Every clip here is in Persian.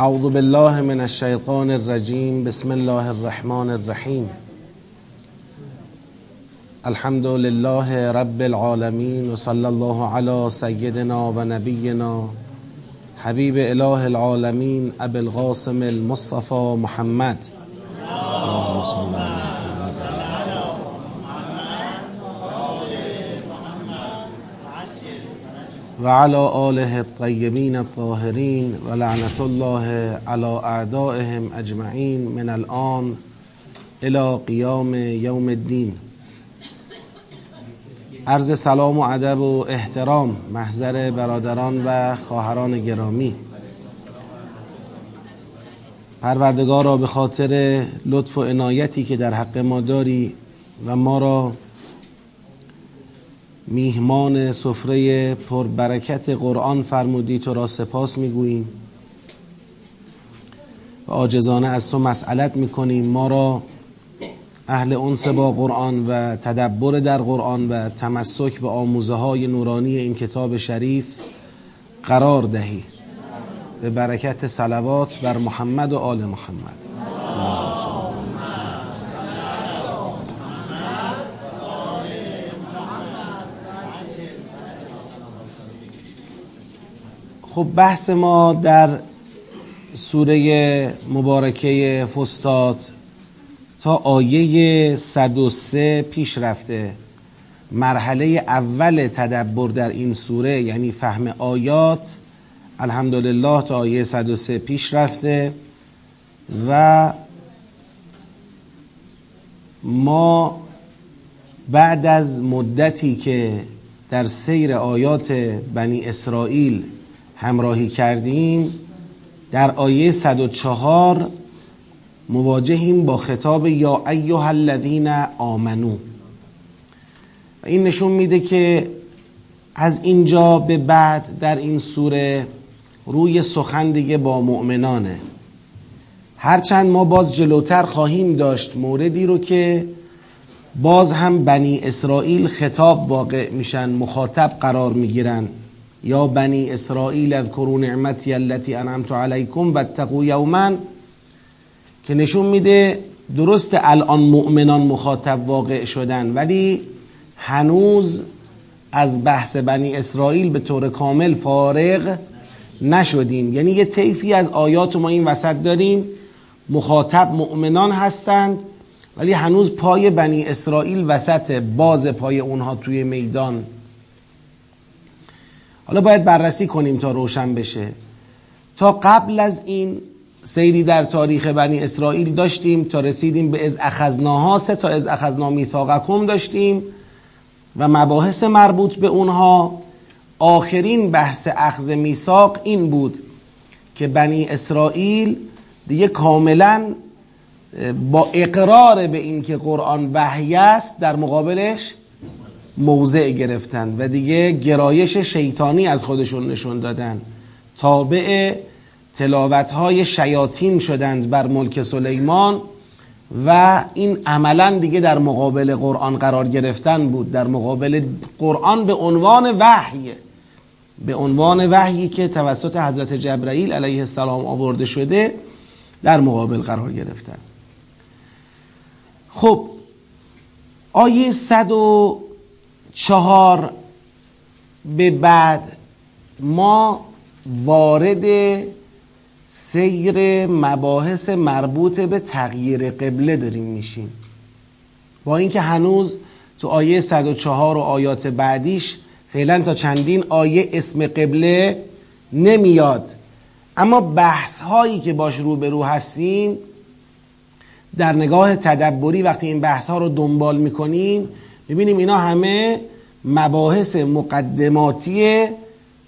اعوذ بالله من الشیطان الرجیم بسم الله الرحمن الرحیم الحمد لله رب العالمین و صلی الله علی سیدنا و نبینا حبیب اله العالمین ابو القاسم المصطفى محمد. اللهم صل و علی آله الطیبین الطاهرین و لعنت الله علی اعدائهم اجمعین من الان الى قیام یوم الدین. عرض سلام و ادب و احترام محضر برادران و خواهران گرامی. پروردگار را به خاطر لطف و عنایتی که در حق ما داری و ما را میهمان سفره پربرکت قرآن فرمودی تو را سپاس می‌گوییم. و عاجزانه از تو مسئلت می‌کنیم. ما را اهل انس با قرآن و تدبر در قرآن و تمسک به آموزه های نورانی این کتاب شریف قرار دهی. به برکت صلوات بر محمد و آل محمد. خب بحث ما در سوره مبارکه فستاد تا آیه 103 پیش رفته. مرحله اول تدبر در این سوره یعنی فهم آیات الحمدلله تا آیه 103 پیش رفته و ما بعد از مدتی که در سیر آیات بنی اسرائیل همراهی کردیم. در آیه 104 مواجهیم با خطاب یا ایها الذین آمنو. و این نشون میده که از اینجا به بعد در این سوره روی سخن دیگه با مؤمنانه. هرچند ما باز جلوتر خواهیم داشت موردی رو که باز هم بنی اسرائیل خطاب واقع میشن مخاطب قرار می‌گیرن. یا بنی اسرائیل اذکروا نعمتی التي انعمت علیکم واتقوا یوما. که نشون میده درست الان مؤمنان مخاطب واقع شدن ولی هنوز از بحث بنی اسرائیل به طور کامل فارغ نشدیم. یعنی یه طیفی از آیات ما این وسط داریم. مخاطب مؤمنان هستند ولی هنوز پای بنی اسرائیل وسط باز پای اونها توی میدان حالا باید بررسی کنیم تا روشن بشه. تا قبل از این سیری در تاریخ بنی اسرائیل داشتیم تا رسیدیم به از اخذناها سه تا از اخذنا میثاقکم داشتیم و مباحث مربوط به اونها. آخرین بحث اخذ میثاق این بود که بنی اسرائیل دیگه کاملا با اقرار به این که قرآن وحی است در مقابلش موضع گرفتند و دیگه گرایش شیطانی از خودشون نشون دادن. تابع تلاوت های شیاطین شدند بر ملک سلیمان و این عملا دیگه در مقابل قرآن قرار گرفتن بود. در مقابل قرآن به عنوان وحی به عنوان وحیی که توسط حضرت جبرئیل علیه السلام آورده شده در مقابل قرار گرفتن. خب آیه 104 به بعد ما وارد سیر مباحث مربوط به تغییر قبله داریم میشیم. با اینکه هنوز تو آیه 104 و آیات بعدیش فعلا تا چندین آیه اسم قبله نمیاد. اما بحث هایی که باش روبرو هستیم در نگاه تدبری وقتی این بحث ها رو دنبال می‌کنیم می‌بینیم اینا همه مباحث مقدماتی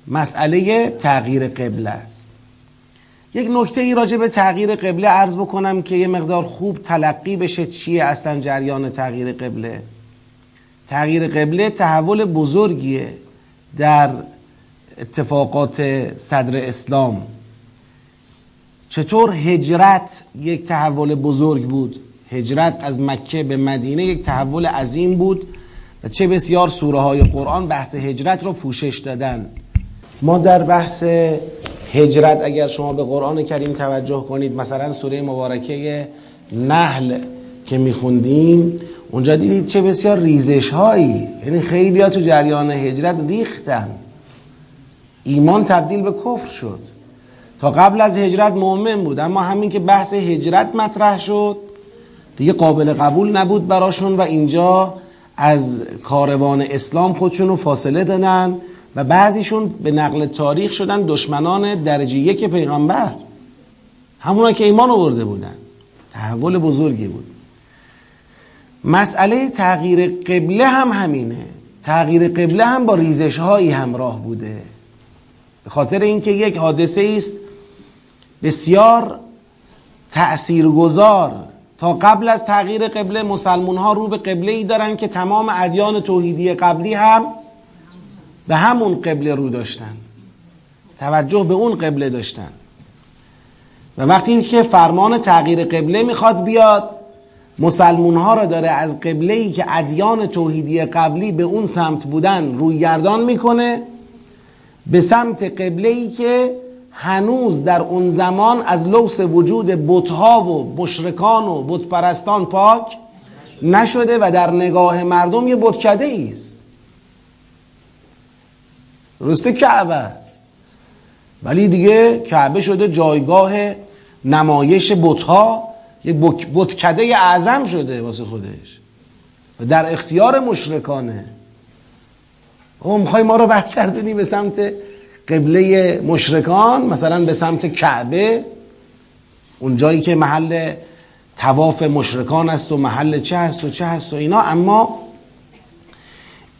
مسئله تغییر قبله است. یک نکته ای راجع به تغییر قبله عرض بکنم که یه مقدار خوب تلقی بشه چیه اصلا جریان تغییر قبله. تغییر قبله تحول بزرگیه در اتفاقات صدر اسلام. چطور هجرت یک تحول بزرگ بود؟ هجرت از مکه به مدینه یک تحول عظیم بود و چه بسیار سوره های قرآن بحث هجرت رو پوشش دادن. ما در بحث هجرت اگر شما به قرآن کریم توجه کنید مثلا سوره مبارکه نحل که میخوندیم اونجا دیدید چه بسیار ریزش هایی یعنی خیلی ها تو جریان هجرت ریختن. ایمان تبدیل به کفر شد. تا قبل از هجرت مؤمن بود اما همین که بحث هجرت مطرح شد دیگه قابل قبول نبود براشون و اینجا از کاروان اسلام خودشون رو فاصله دادن و بعضیشون به نقل تاریخ شدن دشمنان درجه یک پیغمبر. همونا که ایمان آورده بودن. تحول بزرگی بود. مسئله تغییر قبله هم همینه. تغییر قبله هم با ریزش هایی همراه بوده. به خاطر اینکه یک حادثه است بسیار تأثیرگذار تا قبل از تغییر قبله مسلمون ها رو به قبله ای دارن که تمام ادیان توحیدی قبلی هم به همون قبله رو داشتن. توجه به اون قبله داشتن. و وقتی که فرمان تغییر قبله می‌خواد بیاد مسلمون ها را داره از قبله ای که ادیان توحیدی قبلی به اون سمت بودن روی گردان می‌کنه به سمت قبله ای که هنوز در اون زمان از لوس وجود بتها و مشرکان و بتپرستان پاک نشده و در نگاه مردم یه بتکده است. رسته کعبه است. ولی دیگه کعبه شده جایگاه نمایش بتها یه بتکده اعظم شده واسه خودش. و در اختیار مشرکانه. او می‌خوای ما رو برگردونی به سمت قبله مشرکان مثلا به سمت کعبه اون جایی که محل تواف مشرکان است و محل چه هست و چه هست و اینا. اما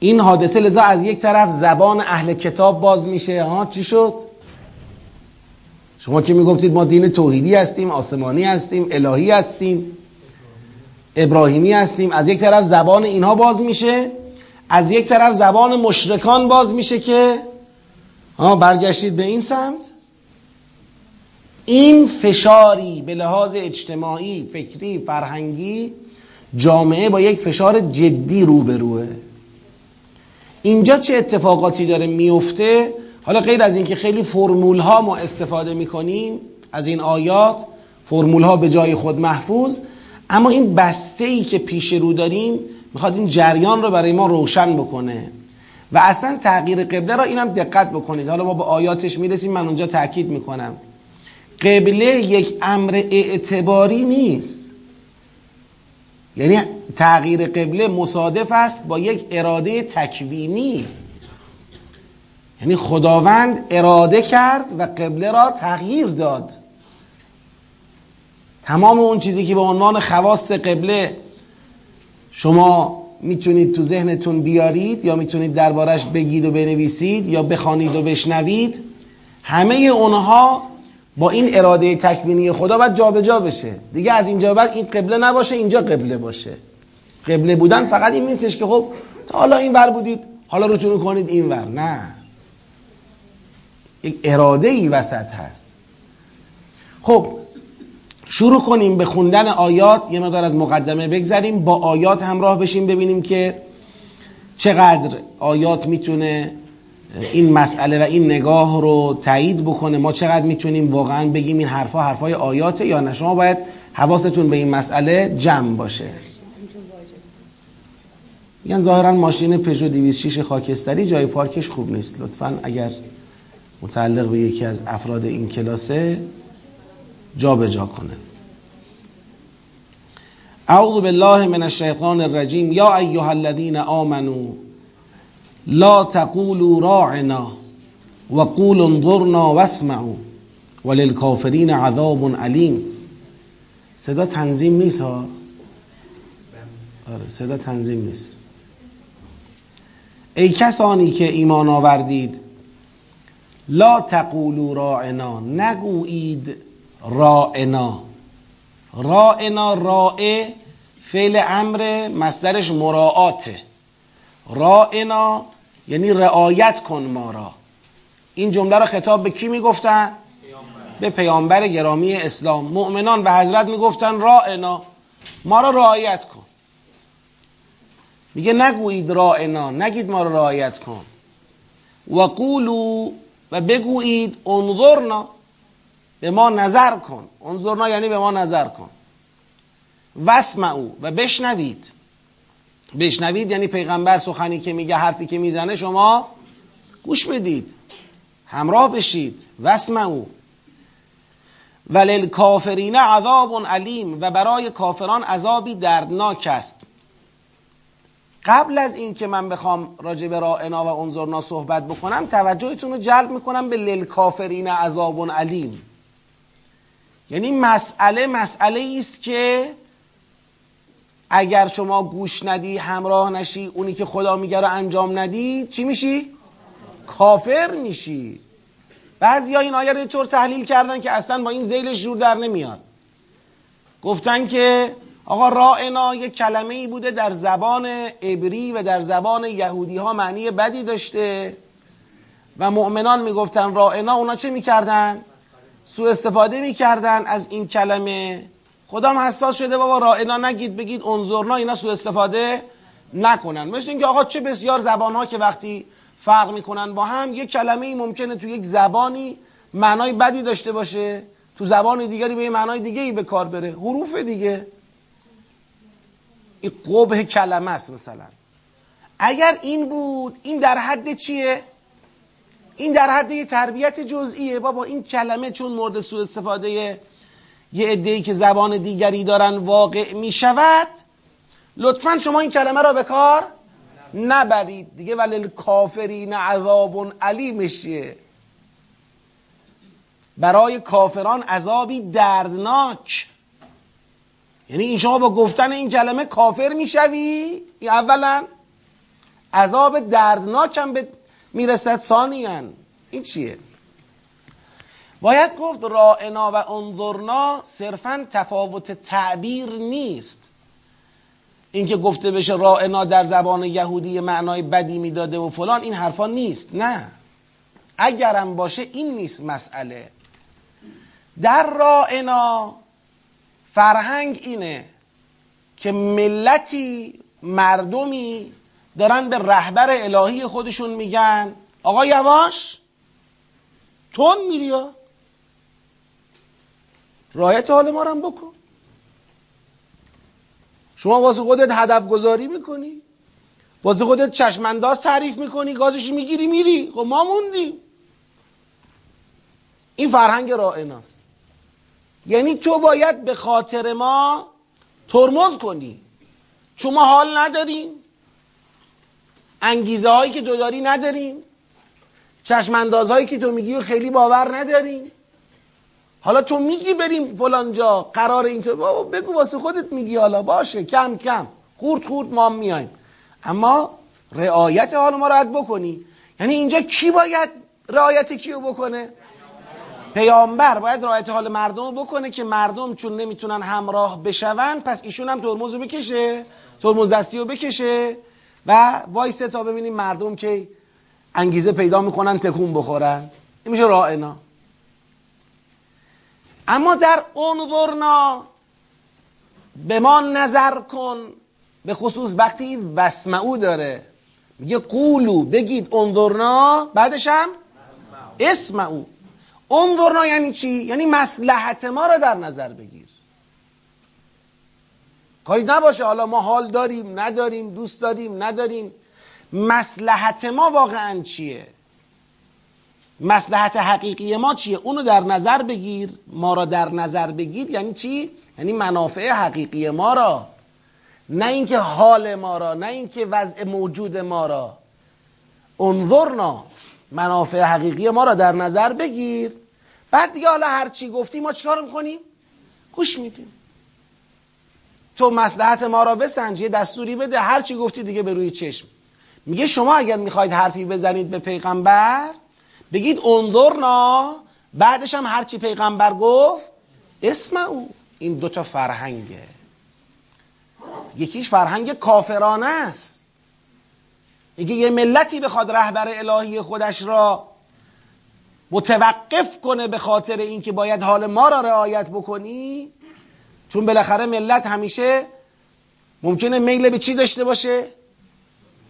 این حادثه لذا از یک طرف زبان اهل کتاب باز میشه. ها چی شد؟ شما که می‌گفتید ما دین توحیدی هستیم آسمانی هستیم الهی هستیم ابراهیمی هستیم از یک طرف زبان اینها باز میشه از یک طرف زبان مشرکان باز میشه که ها برگشتید به این سمت؟ این فشاری به لحاظ اجتماعی فکری فرهنگی جامعه با یک فشار جدی روبروه. اینجا چه اتفاقاتی داره میفته؟ حالا غیر از اینکه خیلی فرمول ها ما استفاده می‌کنیم از این آیات فرمول ها به جای خود محفوظ اما این بسته ای که پیش رو داریم می‌خواد این جریان رو برای ما روشن بکنه. و اصلا تغییر قبله را اینم دقت بکنید. حالا ما به آیاتش می‌رسیم من اونجا تاکید می‌کنم. قبله یک امر اعتباری نیست. یعنی تغییر قبله مصادف است با یک اراده تکوینی. یعنی خداوند اراده کرد و قبله را تغییر داد. تمام اون چیزی که به عنوان خواست قبله شما می‌تونید تو ذهنتون بیارید یا می‌تونید دربارش بگید و بنویسید یا بخوانید و بشنوید همه اونها با این اراده تکوینی خدا باید جابجا جا بشه. دیگه از اینجا بعد این قبله نباشه اینجا قبله باشه. قبله بودن فقط این نیستش که خب تا حالا این ور بودید حالا روتون کنید این ور. نه. یک اراده ای وسط هست. خب شروع کنیم به خوندن آیات. یه مقدار از مقدمه بگذریم با آیات همراه بشیم ببینیم که چقدر آیات می‌تونه این مسئله و این نگاه رو تایید بکنه. ما چقدر می‌تونیم واقعا بگیم این حرفا حرفای آیاته یا نه؟ شما باید حواستون به این مسئله جمع باشه. میگن ظاهرا ماشین پژو 206 خاکستری جای پارکش خوب نیست. لطفا اگر متعلق به یکی از افراد این کلاسه جا به جا کنه. اعوذ بالله من الشیطان الرجیم. یا ایها الذین آمنوا لا تقولوا راعنا وقولوا انظرنا واسمعوا وللكافرین عذاب علیم. صدا تنظیم نیست ها؟ آره صدا تنظیم نیست. ای کسانی که ایمان آوردید لا تقولوا راعنا نگویید راعنا راعنا راع فعل امر مصدرش مراعاته. راعنا یعنی رعایت کن ما را. این جمله را خطاب به کی می‌گفتن؟ به پیامبر گرامی اسلام. مؤمنان به حضرت می‌گفتن راعنا ما را رعایت کن. میگه نگویید راعنا نگید ما را رعایت کن. و قولو و بگویید انظرنا. به ما نظر کن. انظرنا یعنی به ما نظر کن. واسمعوا و بشنوید. بشنوید یعنی پیغمبر سخنی که میگه حرفی که می‌زنه شما گوش بدید. همراه بشید. واسمعوا وللکافرین عذاب علیم و برای کافران عذابی دردناک است. قبل از این که من بخوام راجع به رائنا و انظرنا صحبت بکنم توجهتون رو جلب می‌کنم به للکافرین عذاب علیم. یعنی مسئله مسئله است که اگر شما گوش ندی همراه نشی اونی که خدا میگه رو انجام ندی چی میشی؟ کافر میشی بعضی ها این آیه رو طور تحلیل کردن که اصلا با این زیلش جور در نمیاد گفتن که آقا رائنا یک کلمه ای بوده در زبان عبری و در زبان یهودی ها معنی بدی داشته و مؤمنان می‌گفتن رائنا اونا چه می‌کردن؟ سوء استفاده می‌کردن از این کلمه. خدام حساس شده بابا رائنا نگید بگید انظرنا اینا سوء استفاده نکنن. مثل اینکه آقا چه بسیار زبان ها که وقتی فرق می‌کنن با هم یک کلمه ای ممکنه تو یک زبانی معنای بدی داشته باشه تو زبان دیگری به معنای دیگه ای به کار بره. حروف دیگه. این قبه کلمه است مثلا. اگر این بود این در حد چیه؟ این در حد یه تربیت جزئیه. بابا این کلمه چون مورد سوء استفاده یه عده‌ای که زبان دیگری دارن واقع می شود لطفا شما این کلمه را به کار نبرید دیگه. ولی کافرین عذاب علیمش برای کافران عذابی دردناک. یعنی این شما با گفتن این کلمه کافر می‌شوی؟ اولا عذاب دردناک هم به می‌رسد ثانیا. این چیه؟ باید گفت رائنا و انظرنا صرفا تفاوت تعبیر نیست. اینکه گفته بشه رائنا در زبان یهودی معنای بدی می‌داده و فلان این حرفا نیست. نه. اگرم باشه این نیست مسئله. در رائنا فرهنگ اینه که ملتی مردمی دارن به رهبر الهی خودشون میگن آقا یواش تون میری رایت حال ما رو بکن. شما واسه خودت هدف گذاری می‌کنی واسه خودت چشمانداز تعریف می‌کنی گازش می‌گیری میری. خب ما موندیم. این فرهنگ رائناست یعنی تو باید به خاطر ما ترمز کنی. چون ما حال نداریم. انگیزه هایی که تو داری نداریم. چشمانداز هایی که تو میگی خیلی باور نداریم. حالا تو میگی بریم فلان جا قرار اینطور بابا بگو واسه خودت میگی حالا. باشه کم کم. خورد خورد ما میایم اما رعایت حال ما راحت بکنی. یعنی اینجا کی باید رعایت کیو بکنه؟ پیامبر باید رعایت حال مردم بکنه که مردم چون نمی‌تونن همراه بشون پس ایشون هم ترمزو بکشه ترمز دستی رو بکشه. و وایسه تا ببینیم مردم که انگیزه پیدا می‌کنن تکون بخورن. این میشه رائنا اما در انظرنا به ما نظر کن به خصوص وقتی وسمعو داره. میگه قولو بگید انظرنا بعدش هم اسمعو. انظرنا یعنی چی؟ یعنی مسلحت ما را در نظر بگیر. کاری نباشه. حالا ما حال داریم نداریم دوست داریم نداریم. مسلحت ما واقعا چیه؟ مسلحت حقیقی ما چیه؟ اونو در نظر بگیر. ما را در نظر بگیر یعنی چی؟ یعنی منافع حقیقی ما را. نه اینکه حال ما را نه اینکه وضع موجود ما را. انظرنا. منافع حقیقی ما را در نظر بگیر. بعد دیگه حالا هر چی گفتی ما چیکار می‌کنیم؟ گوش میدیم. تو مسلحت ما را بسنج دستوری بده هر چی گفتی دیگه به روی چشم. میگه شما اگر می‌خواید حرفی بزنید به پیغمبر بگید انظرنا بعدش هم هرچی پیغمبر گفت اسم او این دوتا فرهنگه. یکیش فرهنگ کافرانه است. اینکه یه ملتی بخواد رهبر الهی خودش را متوقف کنه به خاطر اینکه باید حال ما را رعایت بکنی چون بالاخره ملت همیشه ممکنه میل به چی داشته باشه؟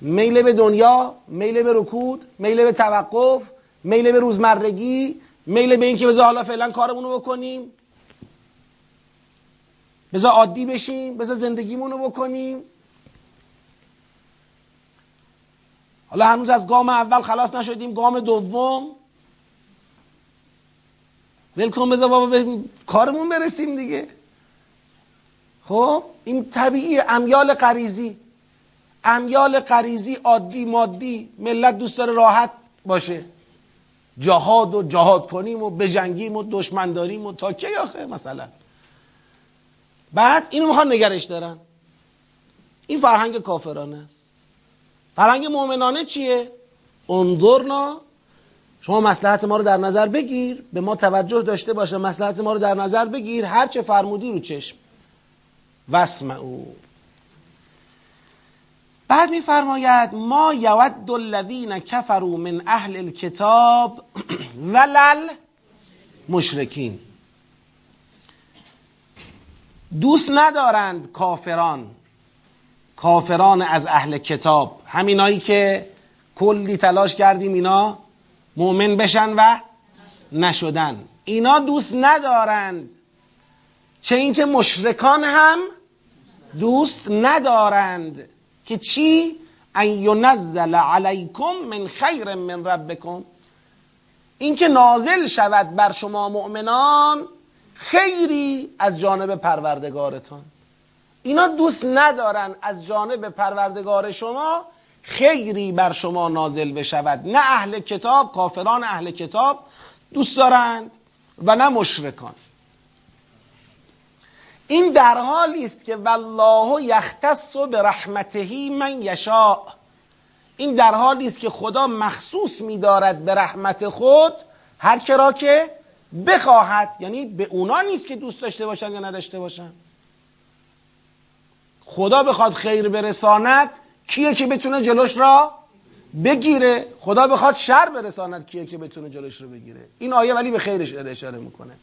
میل به دنیا میل به رکود میل به توقف میل به روزمرگی میل به اینکه بذار حالا فعلا کارمون رو بکنیم. بذار عادی بشیم بذار زندگیمون رو بکنیم. حالا هنوز از گام اول خلاص نشدیم گام دوم. ولکن بذار بابا به کارمون برسیم دیگه. خب این طبیعی امیال غریزی. امیال غریزی عادی مادی ملت دوست داره راحت باشه. جهاد و جهاد کنیم و بجنگیم و دشمن داریم و تا کی آخه مثلا. بعد اینو می‌خوان نگرش دارن. این فرهنگ کافرانه است. فرهنگ مؤمنانه چیه؟ انظرنا. شما مسلحت ما رو در نظر بگیر به ما توجه داشته باشه مسلحت ما رو در نظر بگیر. هر چه فرمودی رو چشم. او بعد میفرماید ما یود الذین کفروا من اهل الكتاب ولل مشرکین. دوست ندارند کافران کافران از اهل کتاب. همینایی که کلی تلاش کردیم اینا مؤمن بشن و نشدن. اینا دوست ندارند. چه اینکه مشرکان هم دوست ندارند که چی؟ ان ینزل علیکم من خیر من ربکم. اینکه نازل شود بر شما مؤمنان خیری از جانب پروردگارتان. اینا دوست ندارن از جانب پروردگار شما خیری بر شما نازل بشود. نه اهل کتاب کافران اهل کتاب دوست دارند و نه مشرکان. این در حالی است که والله یختص به رحمته من یشاء. این در حالی است که خدا مخصوص می‌دارد به رحمت خود هر کرا که بخواهد. یعنی به اونا نیست که دوست داشته باشند یا نداشته باشند. خدا بخواد خیر برساند کیه که بتونه جلوش را بگیره؟ خدا بخواد شر برساند کیه که بتونه جلوش رو بگیره؟ این آیه ولی به خیرش اشاره می‌کنه.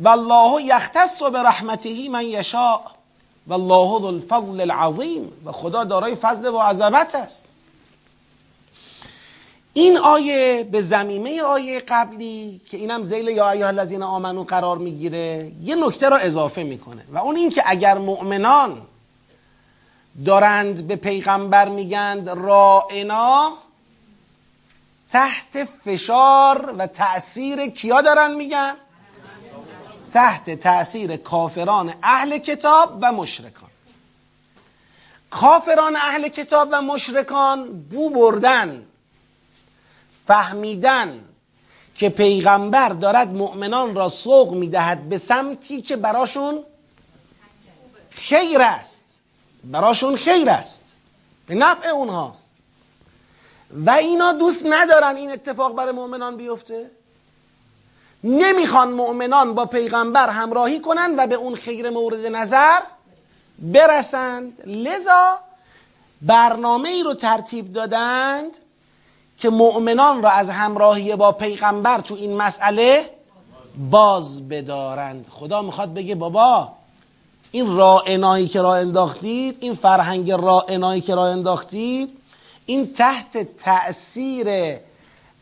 والله یختص به رحمته من یشاء. والله ذو الفضل العظیم. و خدا دارای فضل و عظمت است. این آیه به زمینه آیه قبلی که اینم زیل یا ایها الذین آمنو قرار می‌گیره یه نکته را اضافه می‌کنه. و اون این که اگر مؤمنان دارند به پیغمبر میگند رائنا تحت فشار و تأثیر کیا دارن میگن؟ تحت تأثیر کافران اهل کتاب و مشرکان. کافران اهل کتاب و مشرکان بو بردن فهمیدن که پیغمبر دارد مؤمنان را سوق می‌دهد به سمتی که براشون خیر است. براشون خیر است. به نفع اونهاست. و اینا دوست ندارن این اتفاق برای مؤمنان بیفته. نمی‌خوان مؤمنان با پیغمبر همراهی کنن و به اون خیر مورد نظر برسند. لذا برنامه ای رو ترتیب دادند که مؤمنان را از همراهی با پیغمبر تو این مسئله باز بدارند. خدا می‌خواد بگه بابا این رائنایی که راه انداختید این فرهنگ رائنایی که راه انداختید این تحت تأثیر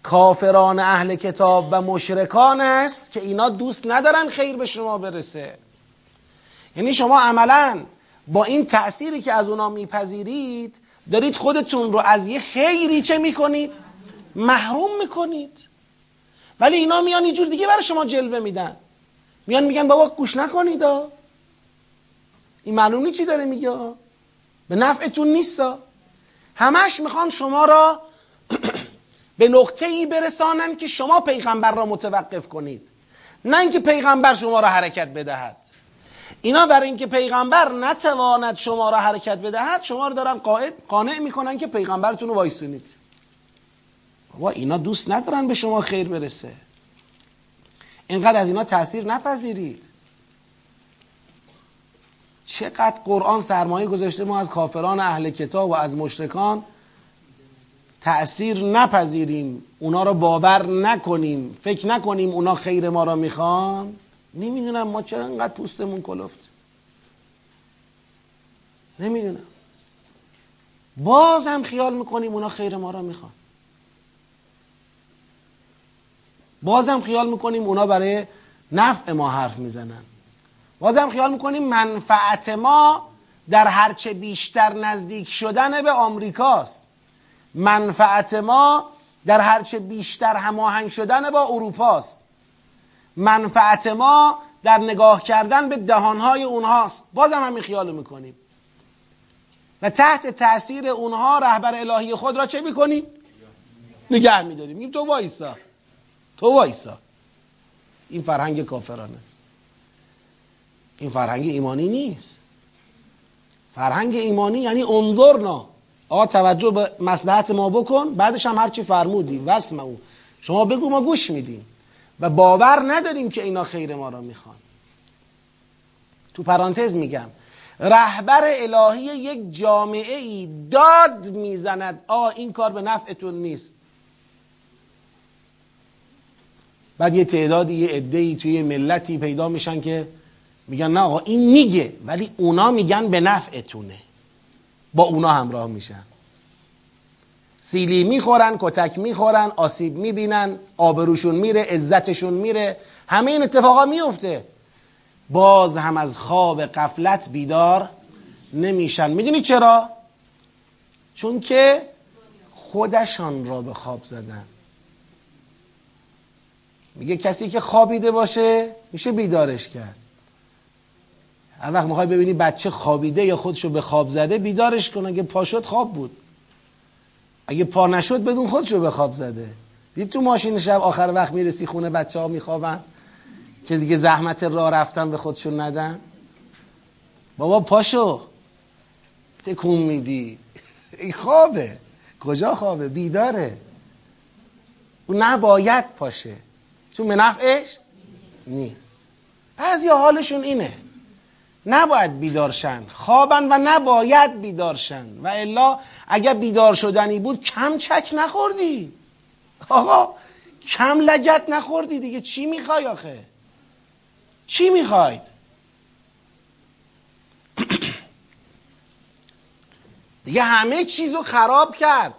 کافران اهل کتاب و مشرکان است که اینا دوست ندارن خیر به شما برسه. یعنی شما عملا با این تأثیری که از اونا میپذیرید دارید خودتون رو از یه خیری چه می‌کنید؟ محروم می‌کنید. ولی اینا میان یه جور دیگه برای شما جلوه میدن. میان میگن بابا گوش نکنید این معلوم چی داره میگه؟ به نفعتون نیستا همش می‌خوان شما را به نقطه ای برسانن که شما پیغمبر را متوقف کنید. نه اینکه پیغمبر شما را حرکت بدهد. اینا برای اینکه پیغمبر نتواند شما را حرکت بدهد شما را دارن قاعد قانع می‌کنن که پیغمبرتون رو وایسونید. بابا اینا دوست ندارن به شما خیر برسه. اینقدر از اینا تاثیر نپذیرید. چقدر قرآن سرمایه گذاشته ما از کافران اهل کتاب و از مشرکان تأثیر نپذیریم اونا رو باور نکنیم فکر نکنیم اونا خیر ما را می‌خوان. نمی‌دونم ما چرا انقدر پوستمون کلفت. نمی‌دونم. باز هم خیال می‌کنیم اونا خیر ما را می‌خوان. بازم خیال می‌کنیم اونا برای نفع ما حرف می‌زنن. بازم خیال می‌کنیم منفعت ما در هرچه بیشتر نزدیک شدن به آمریکاست. منفعت ما در هرچه بیشتر هماهنگ شدن با اروپاست. منفعت ما در نگاه کردن به دهانهای اونهاست. بازم همین خیالو می‌کنیم. و تحت تاثیر اونها رهبر الهی خود را چه می‌کنیم؟ نگه میداریم. میگیم تو وایسا. تو وایسا. این فرهنگ کافرانه است. این فرهنگ ایمانی نیست. فرهنگ ایمانی یعنی انظرنا. آقا توجه به مسلحت ما بکن بعدش هم هرچی فرمودی وسم او. شما بگو ما گوش میدیم. و باور نداریم که اینا خیر ما را می‌خوان. تو پرانتز میگم رهبر الهی یک جامعه ای داد می‌زند. آ این کار به نفعتون نیست. بعد یه تعدادی یه عده‌ای توی ملتی پیدا میشن که میگن نه آقا این میگه ولی اونا میگن به نفعتونه. با اونا همراه میشن. سیلی می‌خورن کتک می‌خورن آسیب می‌بینن آبروشون میره عزتشون میره. همه این اتفاقا میفته. باز هم از خواب قفلت بیدار نمیشن. می‌دونی چرا؟ چون که خودشان را به خواب زدن. میگه کسی که خوابیده باشه میشه بیدارش کرد. هر وقت می‌خوای ببینی بچه خوابیده یا خودشو به خواب زده بیدارش کن. اگه پا شد خواب بود. اگه پا نشد بدون خودشو به خواب زده. دید تو ماشین شب آخر وقت می‌رسی خونه بچه ها میخوابن که دیگه زحمت راه رفتن به خودشون ندن. بابا پاشو. تکون میدی. این خوابه. کجا خوابه؟ بیداره. او نباید پاشه. چون به نفعش نیست. بعضی حالشون اینه. نباید بیدارشن خوابن و نباید بیدارشن و الا اگر بیدار شدنی بود کم چک نخوردی. آقا کم لگت نخوردی دیگه. چی می‌خوای آخه؟ چی می‌خواید؟ دیگه همه چیزو خراب کرد.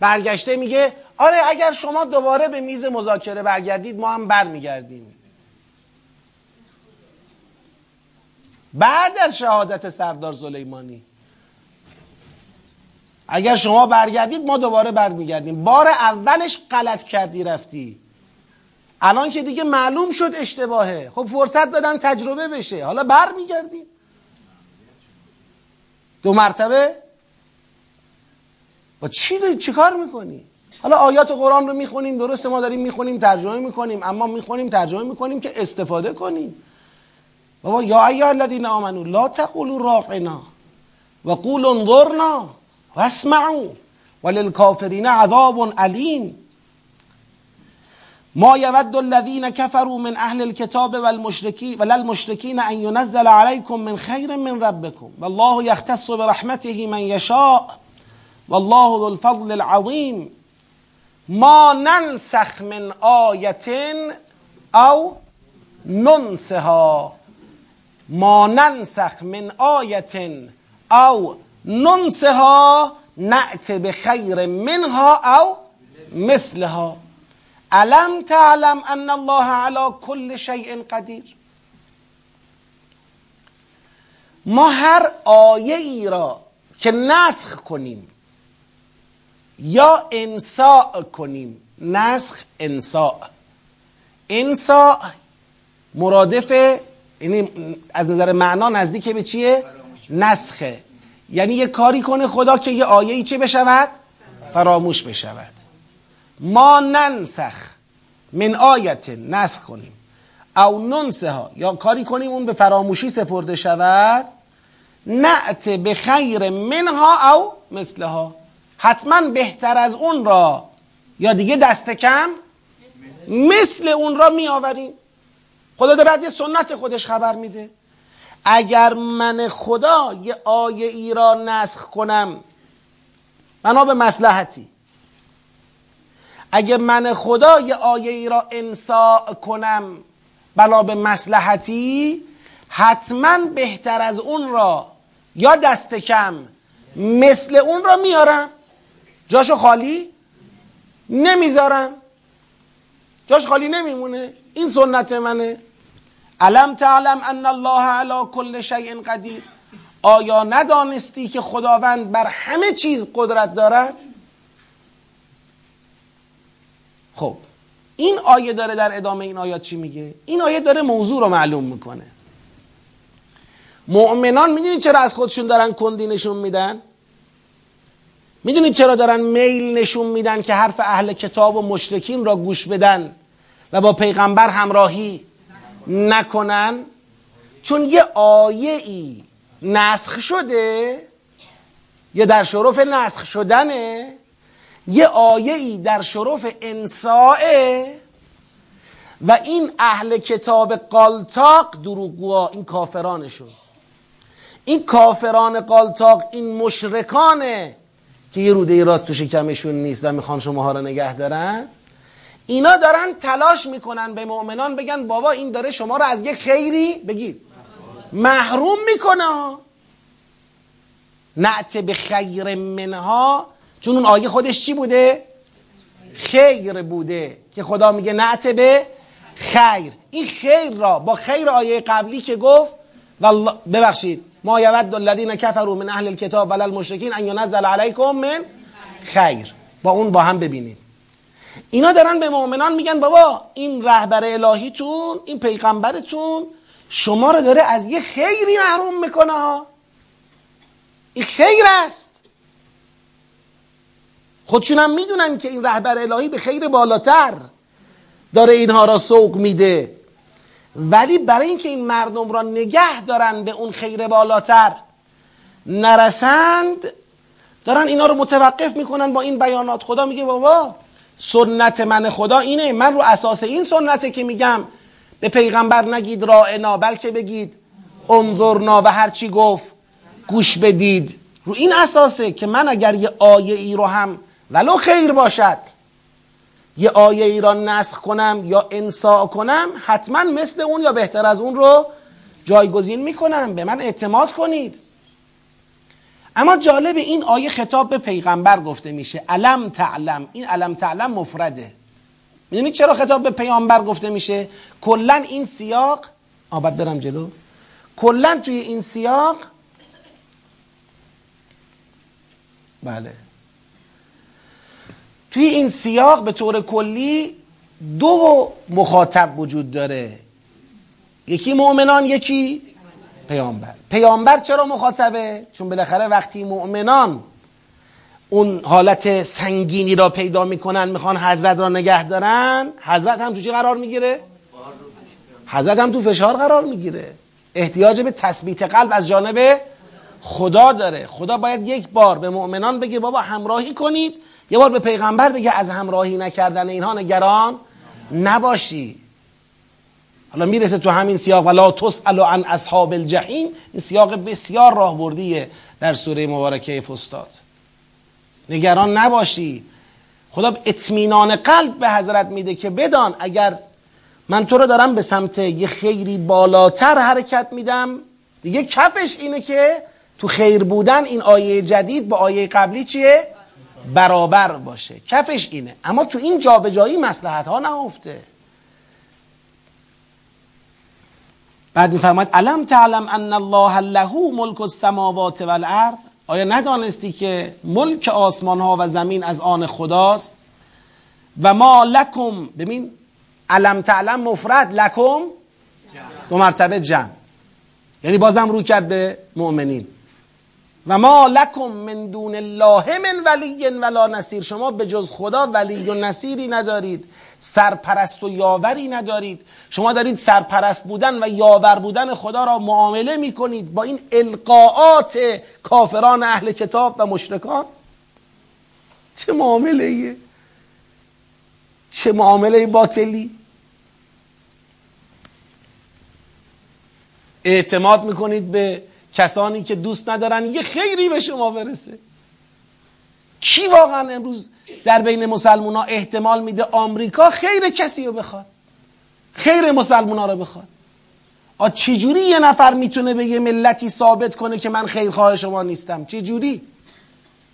برگشته میگه آره اگر شما دوباره به میز مذاکره برگردید ما هم برمیگردیم. بعد از شهادت سردار سلیمانی. اگر شما برگردید ما دوباره برمیگردیم. بار اولش غلط کردی رفتی. الان که دیگه معلوم شد اشتباهه. خب فرصت دادن تجربه بشه. حالا برمیگردیم. دو مرتبه؟ با چی داری؟ چی کار می‌کنی؟ حالا آیات قرآن رو می‌خونیم درست ما داریم می‌خونیم ترجمه می‌کنیم اما می‌خونیم ترجمه می‌کنیم که استفاده کنیم. بابا یا ایها الذین آمنوا لا تقولوا راعنا وقولوا انظرنا واسمعوا وللكافرين عذاب علیم. ما يود الذين كفروا من أهل الكتاب والمشركين ولا المشركين ان ينزل عليكم من خير من ربكم والله يختص برحمته من يشاء والله ذو الفضل العظيم ما ننسخ من آية أو ننسها. ما ننسخ من آیت او ننسها نأت بخیر منها او مثلها. علم تعلم ان الله على كل شيء قدیر؟ ما هر آیه ای را که نسخ کنیم یا انساء کنیم نسخ انساء. انساء مرادف یعنی از نظر معنا نزدیک به چیه؟ نسخه. یعنی یه کاری کنه خدا که یه آیه ای چه بشود؟ فراموش بشود. ما ننسخ من آیت نسخ کنیم. او ننسه ها یا کاری کنیم اون به فراموشی سپرده شود. نعت به خیر منها او مثلها. حتما بهتر از اون را. یا دیگه دست کم؟ مثل اون را می آوریم خدا داره از یه سنت خودش خبر میده. اگر من خدا یه آیه ای را نسخ کنم بنا به مسلحتی اگر من خدا یه آیه ای را انساء کنم بنا به مسلحتی حتما بهتر از اون را یا دست کم مثل اون را میارم. جاشو خالی نمی‌ذارم. جاش خالی نمیمونه. این سنت منه. علم تعلم ان الله علی کل شیء قدیر؟ آیا ندانستی که خداوند بر همه چیز قدرت دارد؟ خب این آیه داره در ادامه این آیات چی میگه؟ این آیه داره موضوع رو معلوم می‌کنه. مؤمنان می‌دونید چرا از خودشون دارن کندی نشون میدن؟ می‌دونید چرا دارن میل نشون میدن که حرف اهل کتاب و مشرکین را گوش بدن و با پیغمبر همراهی؟ نکنن؟ چون یه آیه ای نسخ شده یه در شرف نسخ شدنه یه آیه ای در شرف انسائه و این اهل کتاب قالتاق دروغگوها این کافرانشون این کافران قالتاق این مشرکانه که یه روده راست تو شکمشون نیست و می‌خوان شماها رو نگه دارن. اینا دارن تلاش می‌کنن به مؤمنان بگن بابا این داره شما رو از یه خیری بگید. محروم می‌کنه نعت به خیر منها چون اون آیه خودش چی بوده؟ خیر بوده که خدا میگه نعت به خیر. این خیر را با خیر آیه قبلی که گفت والله ببخشید ما یود الذین کفروا من اهل الكتاب ولا المشرکین ان ینزل علیکم من خیر. با اون با هم ببینید. اینا دارن به مؤمنان میگن بابا این رهبر الهیتون این پیغمبرتون شما رو داره از یه خیری محروم می‌کنه ها. این خیر است. خودشون هم می‌دونن که این رهبر الهی به خیر بالاتر داره اینها را سوق میده. ولی برای اینکه این مردم را نگه دارن به اون خیر بالاتر نرسند دارن اینا رو متوقف می‌کنن با این بیانات. خدا میگه بابا سنت من خدا اینه. من رو اساس این سنته که میگم به پیغمبر نگید رائنا بلکه بگید انظرنا و هرچی گفت گوش بدید. رو این اساسه که من اگر یه آیه ای رو هم ولو خیر باشد یه آیه ای را نسخ کنم یا انسا کنم حتما مثل اون یا بهتر از اون رو جایگزین می‌کنم. به من اعتماد کنید. اما جالب این آیه خطاب به پیغمبر گفته میشه. علم تعلم. این علم تعلم مفرده. می‌دونید چرا خطاب به پیامبر گفته میشه؟ کلا این سیاق آبد برم جلو. کلا توی این سیاق بله. توی این سیاق به طور کلی دو مخاطب وجود داره. یکی مؤمنان یکی پیامبر. پیامبر چرا مخاطبه؟ چون بالاخره وقتی مؤمنان اون حالت سنگینی را پیدا می‌کنن می‌خوان حضرت را نگه دارن حضرت هم تو چی قرار می‌گیره؟ حضرت هم تو فشار قرار می‌گیره. احتیاج به تثبیت قلب از جانب خدا داره. خدا باید یک بار به مؤمنان بگه بابا همراهی کنید. یه بار به پیغمبر بگه از همراهی نکردن اینها نگران نباشی. حالا می‌رسه تو همین سیاق. ولا تسأل عن اصحاب الجحیم. این سیاق بسیار راهبردیه در سوره مبارکه فستاد نگران نباشی. خدا اطمینان قلب به حضرت میده که بدان اگر من تو رو دارم به سمت یه خیری بالاتر حرکت میدم دیگه کفش اینه که تو خیر بودن این آیه جدید با آیه قبلی چیه؟ برابر باشه. کفش اینه. اما تو این جابجایی مسلحت ها نهفته. بعد میفرماید علم تعلم ان الله له ملک السماوات والارض؟ آیا ندانستی که ملک آسمان ها و زمین از آن خداست؟ و ما لکم ببین علم تعلم مفرد لکم دو مرتبه جمع. یعنی بازم رو کرد به مؤمنین. و ما لکم من دون الله من ولی ولا نصیر. شما به جز خدا ولی و نصیری ندارید. سرپرست و یاوری ندارید. شما دارید سرپرست بودن و یاور بودن خدا را معامله می‌کنید با این القاعات کافران اهل کتاب و مشرکان. چه معامله ایه؟ چه معامله باطلی؟ اعتماد می‌کنید به کسانی که دوست ندارن یه خیری به شما برسه. کی واقعا امروز در بین مسلمونا احتمال میده آمریکا خیر کسی رو بخواد. خیر مسلمونا رو بخواد. آ چجوری یه نفر می‌تونه به یه ملتی ثابت کنه که من خیرخواه شما نیستم؟ چجوری؟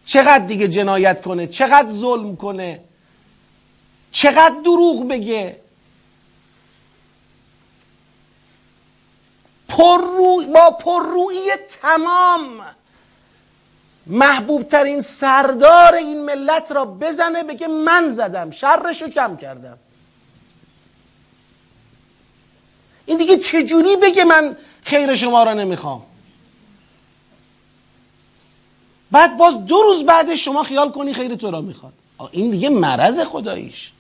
چقدر دیگه جنایت کنه؟ چقدر ظلم کنه؟ چقدر دروغ بگه؟ پر رو... با پررویی تمام. محبوب ترین سردار این ملت را بزنه بگه من زدم شرشو کم کردم. این دیگه چجوری بگه من خیر شما را نمی‌خوام؟ بعد باز دو روز بعد شما خیال کنی خیر تو را می‌خواد. این دیگه مرض خداییش.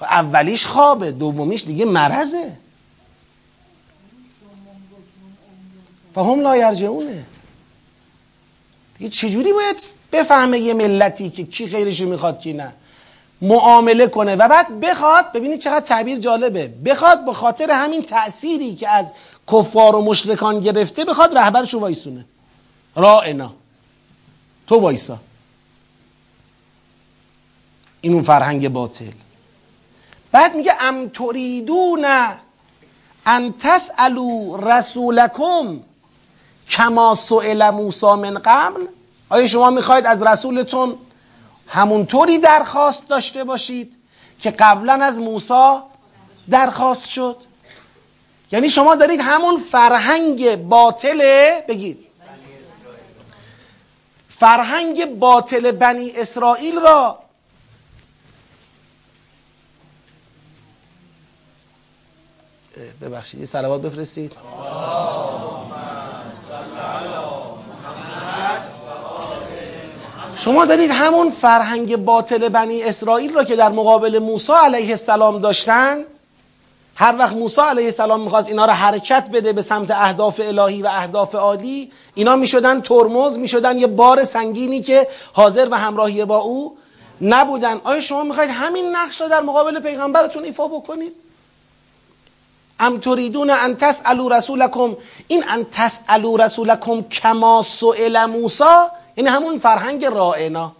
اولیش خوابه دومیش دیگه مرضه. فهم لا یرجعونه. دیگه چجوری باید بفهمه یه ملتی که کی خیرش می‌خواد کی نه؟ معامله کنه و بعد بخواد ببینید چقدر تعبیر جالبه. بخواد به خاطر همین تأثیری که از کفار و مشرکان گرفته بخواد رهبرشو وایسونه. رائنا. تو وایسا. این اون فرهنگ باطل. بعد میگه ام تریدون ان تسالو رسولکم. کما سئل موسی من قبل آیا شما می‌خواید از رسولتون همونطوری درخواست داشته باشید که قبلا از موسی درخواست شد؟ یعنی شما دارید همون فرهنگ باطله بگید. فرهنگ باطل بنی اسرائیل را ببخشید یه سلوات بفرستید. شما دارید همون فرهنگ باطل بنی اسرائیل را که در مقابل موسی علیه السلام داشتن هر وقت موسی علیه السلام می‌خواست اینا را حرکت بده به سمت اهداف الهی و اهداف عالی اینا می‌شدن ترمز می‌شدن یه بار سنگینی که حاضر و همراهی با او نبودن. آیا شما می‌خواید همین نقش را در مقابل پیغمبرتون ایفا بکنید؟ ام تریدون ان تسالو رسولکم. این ان تسالو رسولکم کما سئل موسی این همون فرهنگ رائنا.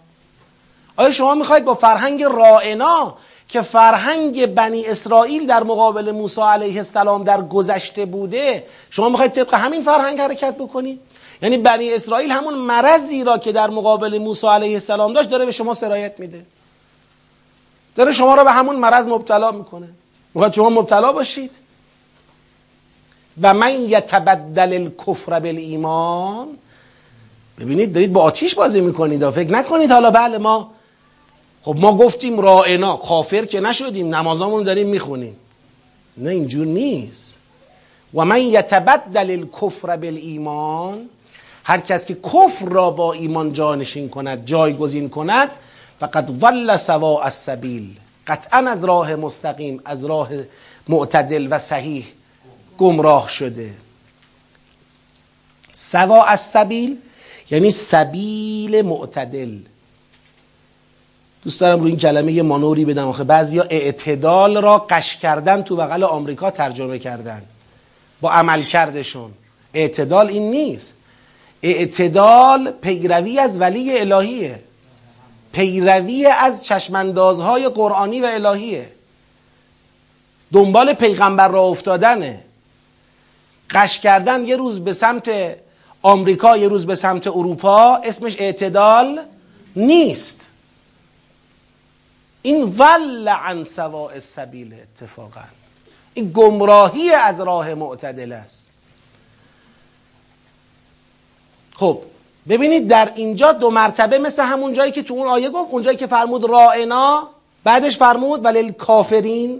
آیا شما می‌خواید با فرهنگ رائنا که فرهنگ بنی اسرائیل در مقابل موسی علیه السلام در گذشته بوده شما می‌خواید طبق همین فرهنگ حرکت بکنید؟ یعنی بنی اسرائیل همون مرضی را که در مقابل موسی علیه السلام داشت داره به شما سرایت میده. داره شما را به همون مرض مبتلا می‌کنه. می‌خواد شما مبتلا باشید. و من یتبدل الکفر بالایمان ببینید دارید با آتیش بازی می‌کنید فکر نکنید حالا بله ما خب ما گفتیم رائنا کافر که نشدیم نمازامون داریم می‌خونیم. نه اینجور نیست. و من یتبدل الکفر بالایمان هر کس که کفر را با ایمان جانشین کند جایگزین کند فقط ضل سواء السبیل. قطعا از راه مستقیم از راه معتدل و صحیح گمراه شده. سوا از سبیل یعنی سبیل معتدل. دوست دارم روی این کلمه یه مانوری بدم آخه بعضیا اعتدال را قش کردن تو بغل آمریکا ترجمه کردن. با عمل کردشون. اعتدال این نیست. اعتدال پیروی از ولی الهیه. پیروی از چشمندازهای قرآنی و الهیه. دنبال پیغمبر را افتادنه. قش کردن یه روز به سمت آمریکا یه روز به سمت اروپا اسمش اعتدال نیست. این ول عن سواء السبیل اتفاقا. این گمراهی از راه معتدل است. خب ببینید در اینجا دو مرتبه مثل همون جایی که تو اون آیه گفت اونجایی که فرمود رائنا بعدش فرمود ولی کافرین.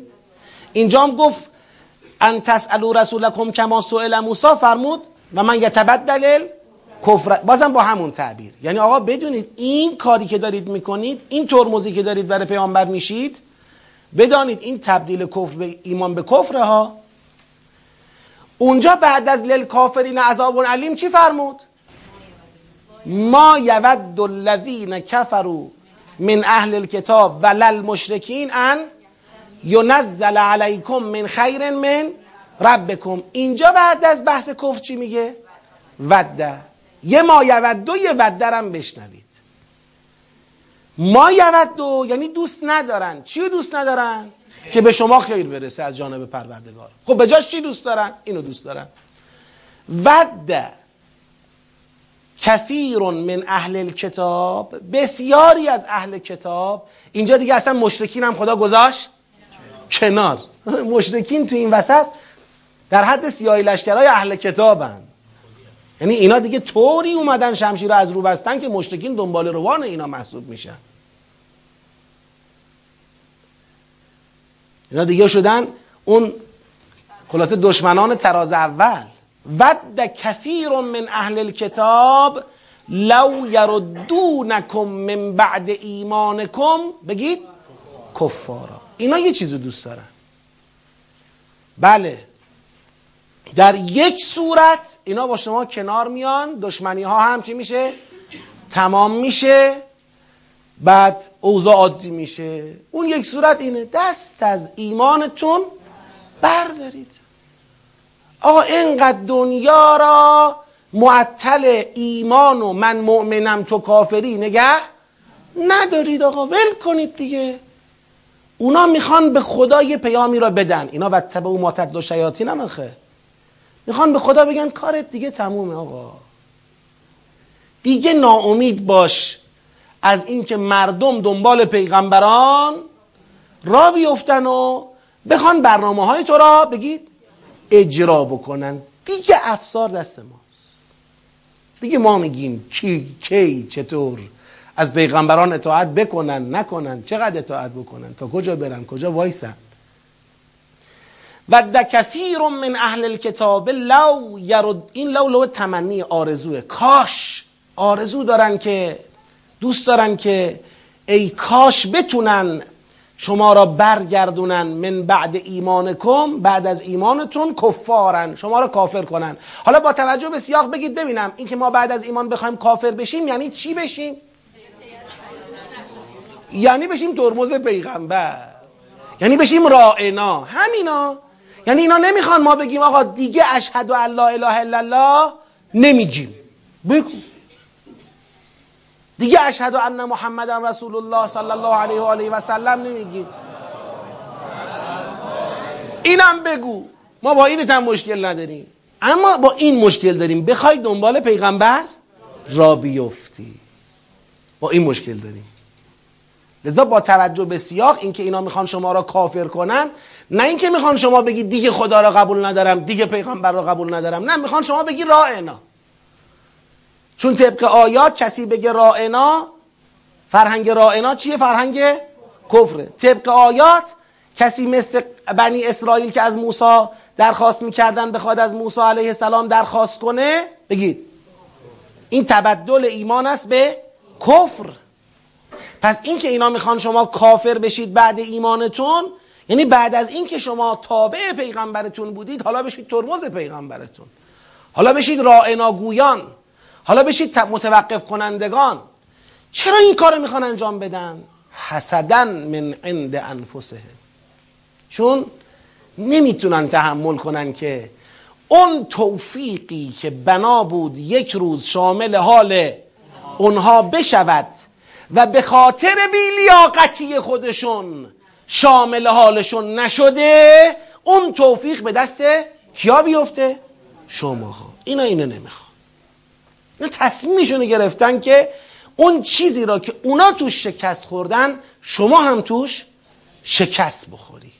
اینجا هم گفت ان تسالو رسولکم کما سئل موسی فرمود و من یتبدل کفر بازم با همون تعبیر. یعنی آقا بدونید این کاری که دارید می‌کنید این ترمزی که دارید برای پیامبر میشید بدانید این تبدیل کفر به ایمان به کفره ها اونجا بعد از لل کافرین عذاب علیم چی فرمود؟ ما یود الذین کفروا من اهل الكتاب ولل مشرکین ان ینزل علیکم من خیر من ربکم. اینجا بعد از بحث کفر چی میگه؟ وده یه ما یودو یه ودرم بشنوید. ما یودو یعنی دوست ندارن. چی دوست ندارن؟ که به شما خیر برسه از جانب پروردگار. خب به جاش چی دوست دارن؟ اینو دوست دارن. وده کثیر من اهل الكتاب بسیاری از اهل کتاب. اینجا دیگه اصلا مشرکین هم خدا گذاشت؟ کنار. مشرکین تو این وسط در حد سیاهی لشکرهای اهل کتابن. یعنی اینا دیگه طوری اومدن شمشیر رو از رو بستن که مشتکین دنبال روان اینا محسوب میشن. اینا دیگه شدن اون خلاصه دشمنان تراز اول. ود کثیر من اهل الكتاب لو یردونکم من بعد ایمانکم. بگید کفارا. اینا یه چیز دوست دارن. بله. در یک صورت اینا با شما کنار میان دشمنی ها هم چی میشه؟ تمام میشه. بعد اوضاع عادی میشه. اون یک صورت اینه. دست از ایمانتون بردارید. آقا اینقدر دنیا را معطل ایمان و من مؤمنم تو کافری نگه ندارید آقا. ول کنید دیگه. اونا می‌خوان به خدا یه پیامی را بدن. اینا و تبع و ماتد و شیاطین آخه. می‌خوان به خدا بگن کارت دیگه تمومه آقا. دیگه ناامید باش از اینکه مردم دنبال پیغمبران را بیفتن و بخوان برنامه های تو را بگید اجرا بکنن. دیگه افسار دست ماست. دیگه ما میگیم کی کی چطور؟ از پیغمبران اطاعت بکنن نکنن؟ چقدر اطاعت بکنن؟ تا کجا برن؟ کجا وایسن؟ و کثیر من اهل الكتاب لو یرد این لو لو تمنی آرزوه کاش آرزو دارن که دوست دارن که ای کاش بتونن شما را برگردونن من بعد ایمانکم بعد از ایمانتون کفارن شما را کافر کنن. حالا با توجه به سیاق بگید ببینم اینکه ما بعد از ایمان بخوایم کافر بشیم یعنی چی بشیم؟ یعنی بشیم ترمز پیغمبر یعنی بشیم رائنا همینا. یعنی اینا نمی‌خوان ما بگیم آقا دیگه اشهد ان لا اله الا الله نمیگیم. بگو. دیگه اشهد ان محمد رسول الله صلی الله علیه و آله و سلم نمیگیم. اینم بگو. ما با این هم مشکل نداریم. اما با این مشکل داریم. بخوای دنبال پیغمبر را بیفتی. با این مشکل داریم. لذا با توجه به سیاق اینکه اینا می‌خوان شما را کافر کنن نه اینکه می‌خوان شما بگید دیگه خدا را قبول ندارم دیگه پیغمبر را قبول ندارم. نه می‌خوان شما بگی رائنا چون طبق آیات کسی بگه رائنا فرهنگ رائنا چیه؟ فرهنگ کفره. طبق آیات کسی مثل بنی اسرائیل که از موسی درخواست می‌کردن بخواد از موسی علیه السلام درخواست کنه بگید. این تبدل ایمان است به کفر. پس این که اینا می‌خوان شما کافر بشید بعد ایمانتون یعنی بعد از این که شما تابع پیغمبرتون بودید حالا بشید ترمز پیغمبرتون. حالا بشید رائناگویان حالا بشید متوقف کنندگان. چرا این کار می‌خوان انجام بدن؟ حسدن من عند انفسه چون نمی‌تونن تحمل کنن که اون توفیقی که بنا بود یک روز شامل حال اونها بشود و به خاطر بیلیاقتی خودشون شامل حالشون نشده اون توفیق به دست کیا بیفته؟ شماها. اینا اینو نمی‌خوان. اینا تصمیمشون گرفتن که اون چیزی را که اونا توش شکست خوردن شما هم توش شکست بخوری.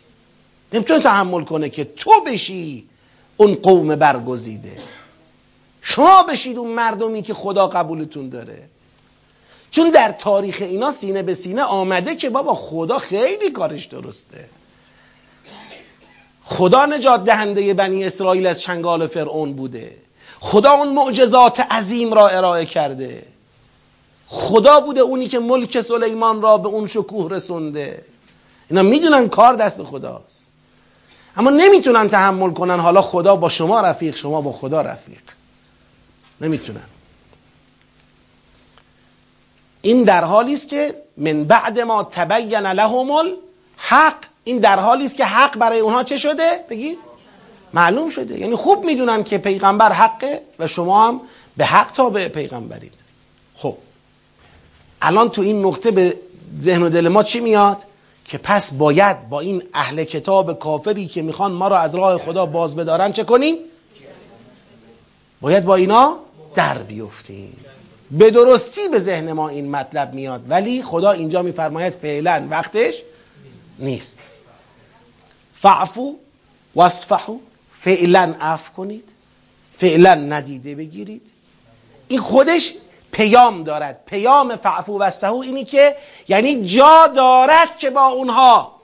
نمی‌تونه تحمل کنه که تو بشی اون قوم برگزیده. شما بشید اون مردمی که خدا قبولتون داره. چون در تاریخ اینا سینه به سینه آمده که بابا خدا خیلی کارش درسته. خدا نجات دهنده بنی اسرائیل از چنگال فرعون بوده. خدا اون معجزات عظیم را ارائه کرده. خدا بوده اونی که ملک سلیمان را به اون شکوه رسونده. اینا می‌دونن کار دست خداست. اما نمی‌تونن تحمل کنن حالا خدا با شما رفیق شما با خدا رفیق. نمی‌تونن. این در حالی است که من بعد ما تبین لهم الحق. این در حالی است که حق برای اونها چه شده؟ بگید معلوم شده. یعنی خوب می‌دونن که پیغمبر حقه و شما هم به حق تابع پیغمبرید. خب. الان تو این نقطه به ذهن و دل ما چی میاد؟ که پس باید با این اهل کتاب کافری که می‌خوان ما را از راه خدا باز بدارن چه کنیم؟ باید با اینا در بیفتیم. به درستی به ذهن ما این مطلب میاد. ولی خدا اینجا میفرماید فعلا وقتش نیست. فعفو واصفحو فعلا عفو کنید فعلا ندیده بگیرید. این خودش پیام دارد. پیام فعفو و اینی که یعنی جا دارد که با اونها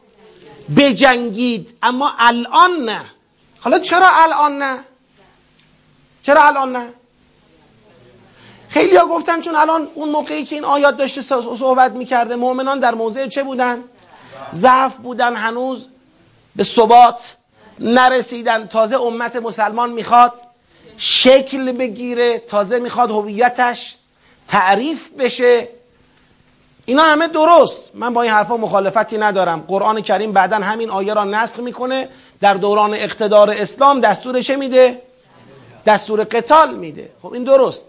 بجنگید. اما الان نه. حالا چرا الان نه؟ چرا الان نه؟ خیلی ها گفتن چون الان اون موقعی که این آیات داشته صحبت می‌کرده مؤمنان در موضع چه بودن؟ ضعف بودن هنوز به ثبات نرسیدن. تازه امت مسلمان می‌خواد شکل بگیره تازه می‌خواد هویتش تعریف بشه. اینا همه درست. من با این حرفا مخالفتی ندارم. قرآن کریم بعدا همین آیه را نسخ می‌کنه. در دوران اقتدار اسلام دستور چه میده؟ دستور قتال میده. خب این درست.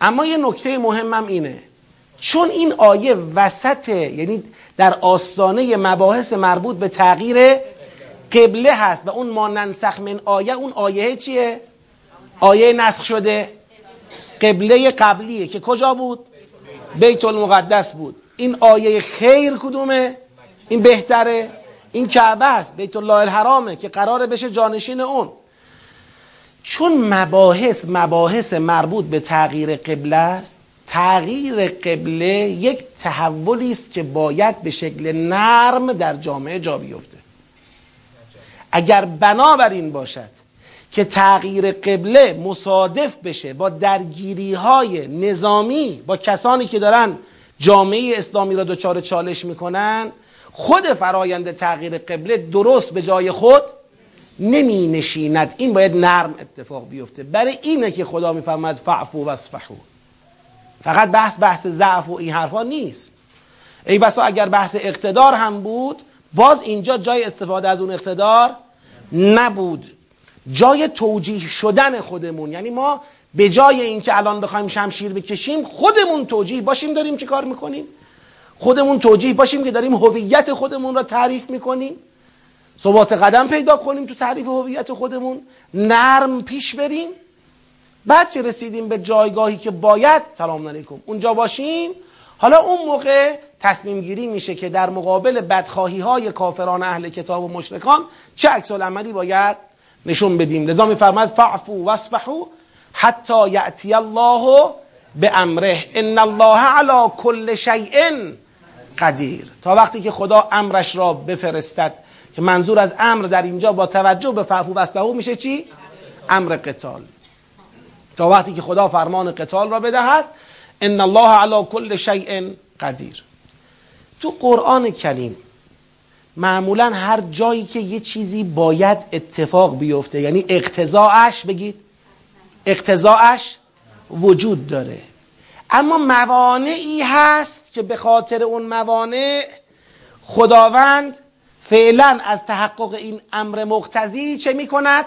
اما یه نکته مهمم اینه. چون این آیه وسط یعنی در آستانه مباحث مربوط به تغییر قبله هست و اون ما ننسخ من آیه اون آیه چیه؟ آیه نسخ شده. قبله قبلیه که کجا بود؟ بیت المقدس بود. این آیه خیر کدومه؟ این بهتره؟ این کعبه است. بیت الله الحرامه که قراره بشه جانشین اون. چون مباحث مباحث مربوط به تغییر قبله است تغییر قبله یک تحولی است که باید به شکل نرم در جامعه جا بیفته. اگر بنابر این باشد که تغییر قبله مصادف بشه با درگیری های نظامی با کسانی که دارن جامعه اسلامی را دچار چالش می‌کنن خود فرایند تغییر قبله درست به جای خود نمی نشیند این باید نرم اتفاق بیفته. برای اینه که خدا میفرماید فعفو و اصفحو. فقط بحث بحث ضعف و این حرفا نیست. ای بسا اگر بحث اقتدار هم بود باز اینجا جای استفاده از اون اقتدار نبود. جای توجیه شدن خودمون. یعنی ما به جای اینکه الان بخوایم شمشیر بکشیم خودمون توجیه باشیم داریم چی کار می‌کنیم؟ خودمون توجیه باشیم که داریم هویت خودمون را تعریف می‌کنیم؟ ثبات قدم پیدا کنیم تو تعریف هویت خودمون نرم پیش بریم. بعد که رسیدیم به جایگاهی که باید سلام علیکم اونجا باشیم. حالا اون موقع تصمیم گیری میشه که در مقابل بدخواهی های کافران اهل کتاب و مشرکان چه عکس عملی باید نشون بدیم. لذا میفرماید فعفو واصفحوا حتی یأتی الله به امره ان الله علی کل شیء قدیر. تا وقتی که خدا امرش را بفرستد که منظور از امر در اینجا با توجه به فعفو واصفحوا میشه چی؟ امر قتال. تا وقتی که خدا فرمان قتال را بدهد ان الله علی کل شیء قدیر. تو قرآن کریم معمولا هر جایی که یه چیزی باید اتفاق بیفته یعنی اقتضاعش بگید اقتضاعش وجود داره. اما موانعی هست که به خاطر اون موانع خداوند فعلا از تحقق این امر مقتضی چه می کند؟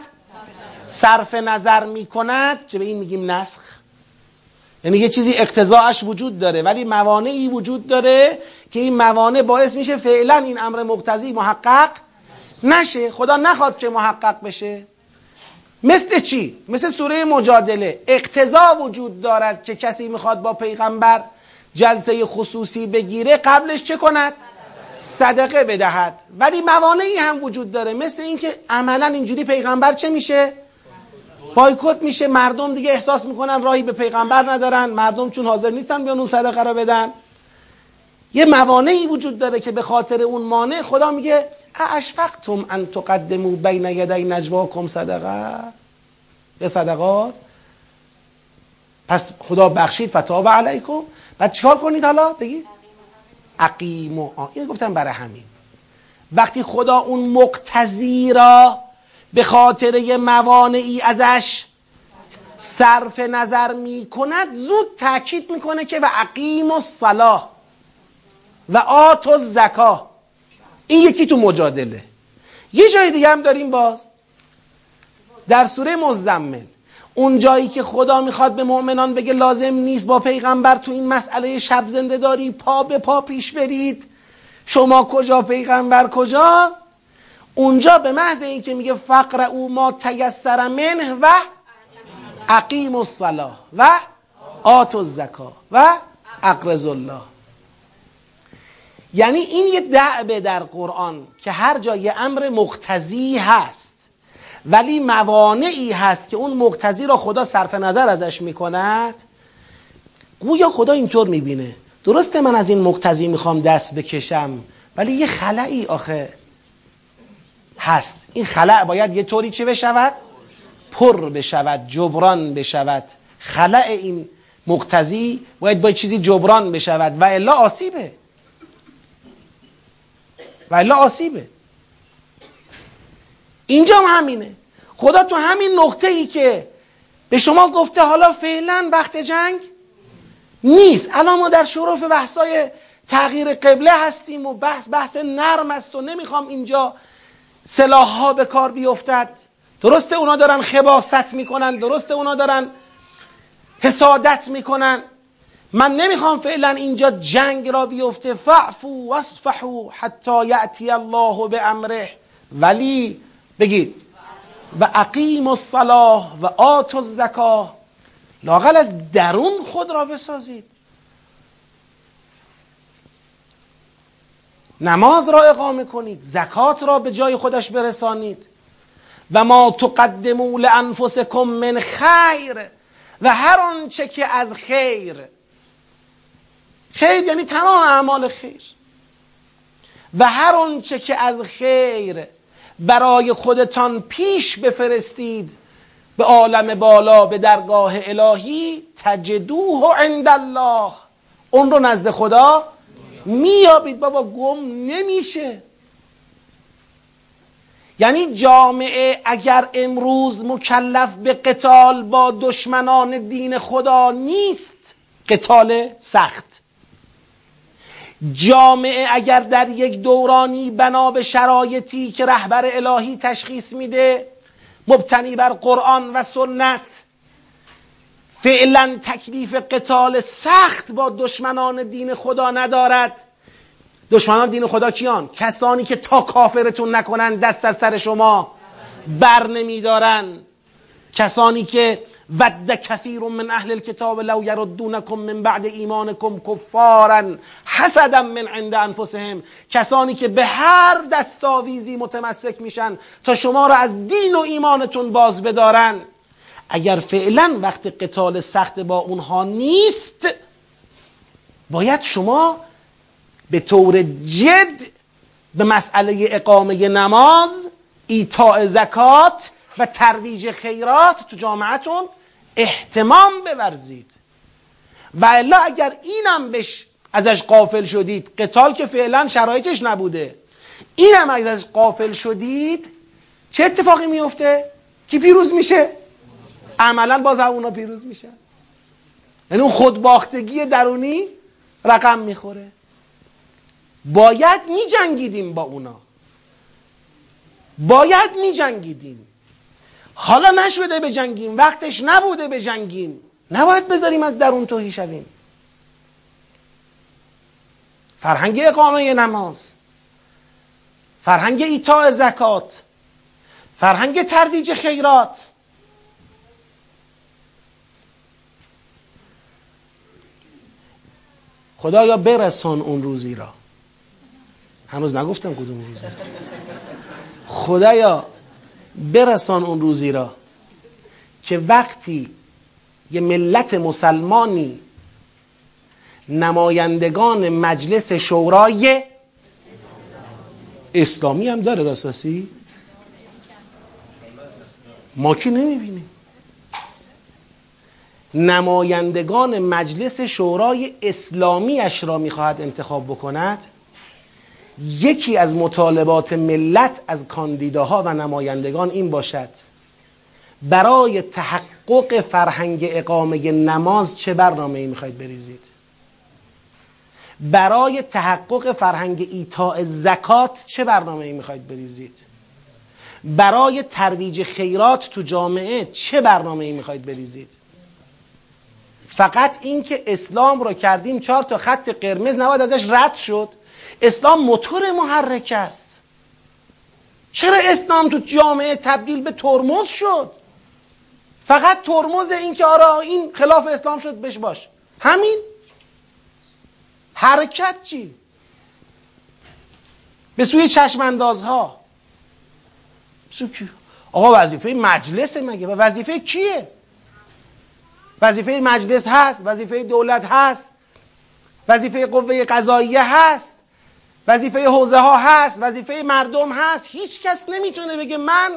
صرف نظر می کند که به این میگیم نسخ یعنی یه چیزی اقتضاعش وجود داره ولی موانعی وجود داره که این موانع باعث میشه فعلا این امر مقتضی محقق نشه خدا نخواد که محقق بشه مثل چی؟ مثل سوره مجادله اقتضا وجود دارد که کسی می‌خواد با پیغمبر جلسه خصوصی بگیره قبلش چه کند؟ صدقه بدهد. ولی موانعی هم وجود داره. مثل اینکه عملا اینجوری پیغمبر چه میشه؟ بایکوت میشه. مردم دیگه احساس می‌کنن راهی به پیغمبر ندارن. مردم چون حاضر نیستن بیان اون صدقه را بدن. یه موانعی وجود داره که به خاطر اون مانع خدا میگه اشفقتم ان تقدمو بین یدی نجواکم صدقه؟ به صدقات؟ پس خدا بخشید فتاب علیکم. بعد چیکار کنید حالا؟ بگید. عقیم و این گفتم برای همین. وقتی خدا اون مقتضی را به خاطر موانعی ازش صرف نظر می کند زود تاکید می‌کنه که و عقیم و صلاح و آت و زکا این یکی تو مجادله. یه جای دیگه هم داریم باز. در سوره مزمل. اون جایی که خدا می‌خواد به مؤمنان بگه لازم نیست با پیغمبر تو این مسئله شب زنده داری پا به پا پیش برید. شما کجا؟ پیغمبر کجا؟ اونجا به محض اینکه میگه فقر او ما تیسر منه و عقیم الصلاه و آت الزکا و اقرز الله. یعنی این یه دعبه در قرآن که هر جای امر مقتضی هست. ولی موانعی هست که اون مقتضی را خدا صرف نظر ازش می‌کند. گویا خدا اینطور می‌بینه. درسته من از این مقتضی می‌خوام دست بکشم ولی یه خلعی آخه هست. این خلع باید یه طوری چه بشود؟ پر بشود جبران بشود. خلع این مقتضی باید با چیزی جبران بشود. و الا آسیبه. و الا آسیبه. اینجا هم همینه. خدا تو همین نقطه ای که به شما گفته حالا فعلا وقت جنگ نیست. الان ما در شرف بحثای تغییر قبله هستیم و بحث بحث نرم است و نمی‌خوام اینجا سلاح ها به کار بیفتد. درسته اونا دارن خباست می‌کنن درسته اونا دارن حسادت می‌کنن. من نمی‌خوام فعلا اینجا جنگ را بیفته. فعفو واصفحو حتی یأتی الله به امره ولی بگید. و اقیم الصلاه و آت الزکاه لاقل از درون خود را بسازید. نماز را اقامه کنید زکات را به جای خودش برسانید. و ما تقدموا لانفسکم من خیر و هر آنچه که از خیر. خیر یعنی تمام اعمال خیر. و هر آنچه که از خیر برای خودتان پیش بفرستید. به عالم بالا به درگاه الهی تجدوه عند الله. اون رو نزد خدا میابید بابا گم نمیشه. یعنی جامعه اگر امروز مکلف به قتال با دشمنان دین خدا نیست قتال سخت. جامعه اگر در یک دورانی بنا به شرایطی که رهبر الهی تشخیص میده مبتنی بر قرآن و سنت فعلا تکلیف قتال سخت با دشمنان دین خدا ندارد دشمنان دین خدا کیان؟ کسانی که تا کافرتون نکنن دست از سر شما بر نمیدارن کسانی که ود کثیر من اهل الكتاب لو یردونکم من بعد ایمانکم کفارا حسدا من عند انفسهم. کسانی که به هر دستاویزی متمسک میشن تا شما را از دین و ایمانتون باز بدارن. اگر فعلا وقت قتال سخت با اونها نیست باید شما به طور جد به مسئله اقامه نماز ایتاء زکات و ترویج خیرات تو جامعتون احتمام بورزید. و الا اگر اینم بش ازش قافل شدید قتال که فعلا شرایطش نبوده اینم ازش قافل شدید چه اتفاقی میفته؟ کی پیروز میشه؟ عملا باز اونا پیروز میشن یعنی اون خودباختگی درونی رقم می‌خوره. باید میجنگیدیم با اونا. باید میجنگیدیم. حالا نشده به جنگیم وقتش نبوده به جنگیم. نباید بذاریم از درون توهی شویم. فرهنگ اقامه نماز فرهنگ ایتاء زکات فرهنگ تردیج خیرات. خدایا برسان اون روزی را. هنوز نگفتم کدوم روزی خدایا برسان اون روزی را که وقتی یه ملت مسلمانی نمایندگان مجلس شورای اسلامی هم داره راستاسی ما که نمی‌بینیم. نمایندگان مجلس شورای اسلامی اش را می‌خواهد انتخاب بکند؟ یکی از مطالبات ملت از کاندیداها و نمایندگان این باشد. برای تحقق فرهنگ اقامه نماز چه برنامه ای می‌خواید بریزید؟ برای تحقق فرهنگ ایتاء زکات چه برنامه ای می‌خواید بریزید؟ برای ترویج خیرات تو جامعه چه برنامه ای می‌خواید بریزید؟ فقط اینکه اسلام رو کردیم چهار تا خط قرمز نباید ازش رد شد. اسلام موتور محرک است. چرا اسلام تو جامعه تبدیل به ترمز شد؟ فقط ترمز این که آره این خلاف اسلام شد بش باش. همین. حرکت چی؟ به سوی چشم اندازها آقا وظیفه مجلس مگه؟ و وظیفه کیه؟ وظیفه مجلس هست وظیفه دولت هست وظیفه قوه قضاییه هست. وظیفه حوزه ها هست وظیفه مردم هست. هیچ کس نمی‌تونه بگه من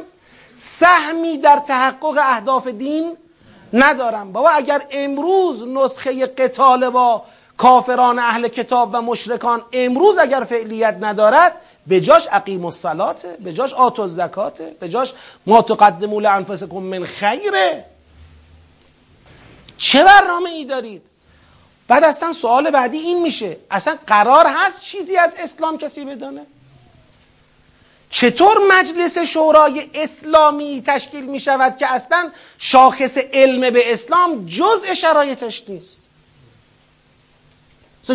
سهمی در تحقق اهداف دین ندارم. بابا اگر امروز نسخه قتال با کافران اهل کتاب و مشرکان امروز اگر فعلیت ندارد به جاش عقیم الصلاته به جاش آت الزکاته به جاش ما تقدموا لانفسکم من خیره چه برنامه ای دارید؟ بعد اصلا سوال بعدی این میشه. اصلا قرار هست چیزی از اسلام کسی بدانه؟ چطور مجلس شورای اسلامی تشکیل می شود که اصلا شاخص علم به اسلام جزء شرایطش نیست؟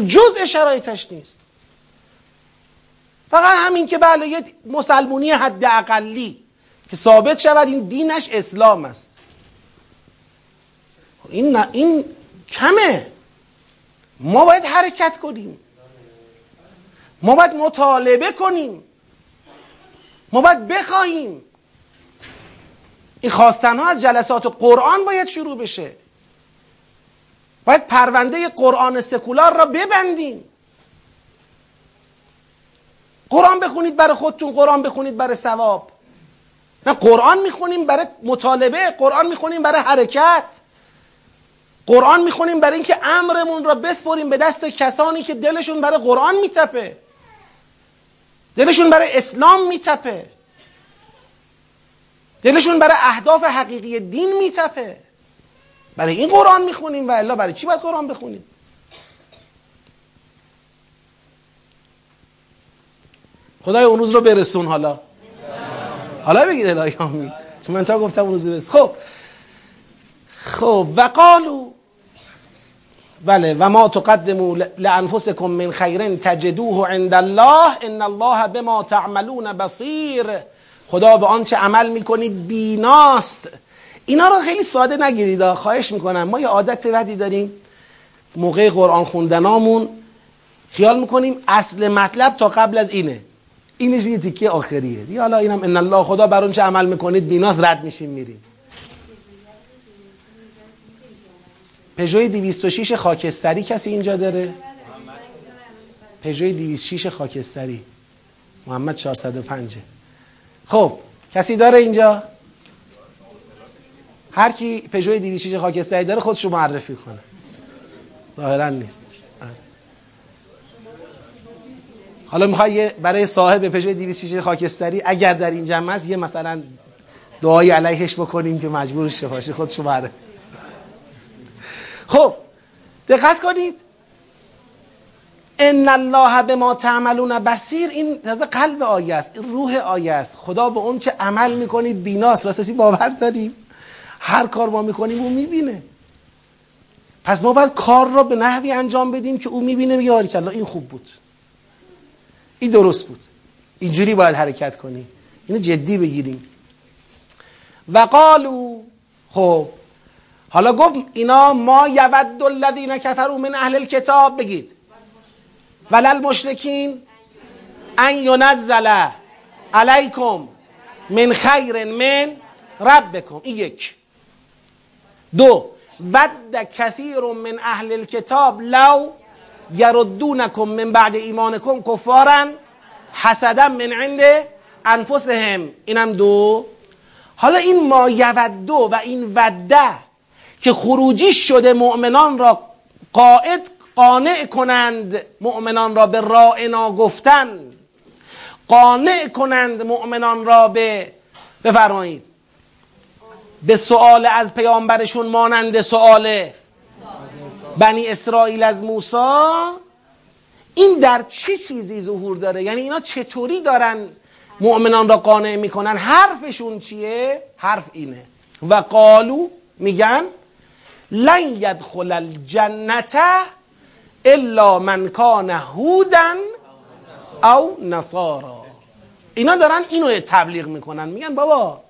جزء شرایطش نیست. فقط همین که بله یه مسلمونی حد اقلی که ثابت شود این دینش اسلام است. این, این کمه. ما باید حرکت کنیم. ما باید مطالبه کنیم. ما باید بخواهیم. این خواستن ها از جلسات قرآن باید شروع بشه. باید پرونده قرآن سکولار را ببندیم. قرآن بخونید برای خودتون قرآن بخونید برای ثواب. نه قرآن می‌خونیم برای مطالبه قرآن می‌خونیم برای حرکت. قرآن می‌خونیم برای اینکه امرمون را بسپریم به دست کسانی که دلشون برای قرآن میتپه. دلشون برای اسلام میتپه. دلشون برای اهداف حقیقی دین میتپه. برای این قرآن می‌خونیم و الا برای چی باید قرآن بخونیم؟ خدای اون روز رو برسون حالا. حالا بگید الهی آمین. چون من تا گفتم اون روز برسون. خب. خب. و قالو بله و ما تقدموا لانفسکم من خیر تجدوه عند الله ان الله بما تعملون بصیر. خدا به آنچه عمل می‌کنید بیناست. اینا رو خیلی ساده نگیرید خواهش می‌کنم. ما یه عادت بدی داریم. موقع قرآن خوندنامون خیال می‌کنیم اصل مطلب تا قبل از اینه. اینش یه تیکه آخریه. یا حالا اینم ان الله خدا بر اون چه عمل می‌کنید بیناس رد میشیم میریم. پژوی 206 خاکستری کسی اینجا داره؟ پژوی 206 خاکستری. محمد 405 خب کسی داره اینجا؟ هر کی پژوی 206 خاکستری داره خودش رو معرفی کنه. ظاهرا نیست. حالا می‌خوای برای صاحب پژو 206 خاکستری اگر در این جمع است یه مثلا دعای علیهش بکنیم که مجبور شه باشه خودشو بره خب دقت کنید. ان الله به ما تعملون بسیر این تازه قلب آیه است این روح آیه است. خدا به اون چه عمل می‌کنید بیناست راستی باور داریم. هر کار ما می‌کنیم او می‌بینه. پس ما باید کار را به نحوی انجام بدیم که او می‌بینه میگه این خوب بود. این درست بود. اینجوری باید حرکت کنی. اینو جدی بگیریم. و قالو خب حالا گفت اینا ما یود الذین کفروا من اهل الكتاب بگید. ولل مشرکین؟ ان ینزل علیکم من خیر من ربکم. این یک. دو ود کثیر من اهل الكتاب لو یردونکم من بعد ایمانکم کفارا حسدا من عند انفسهم. اینم دو. حالا این ما یودو و این وده که خروجی شده مؤمنان را قائد قانع کنند مؤمنان را به رائنا گفتن قانع کنند مؤمنان را به بفرمایید. به سؤال از پیامبرشون مانند سؤال بنی اسرائیل از موسا این در چه چیزی ظهور داره؟ یعنی اینا چطوری دارن مؤمنان را قانع می‌کنن؟ حرفشون چیه؟ حرف اینه. و قالو میگن لن یدخل الجنت الا من کان هودن او نصارا. اینا دارن اینو تبلیغ می‌کنن. میگن بابا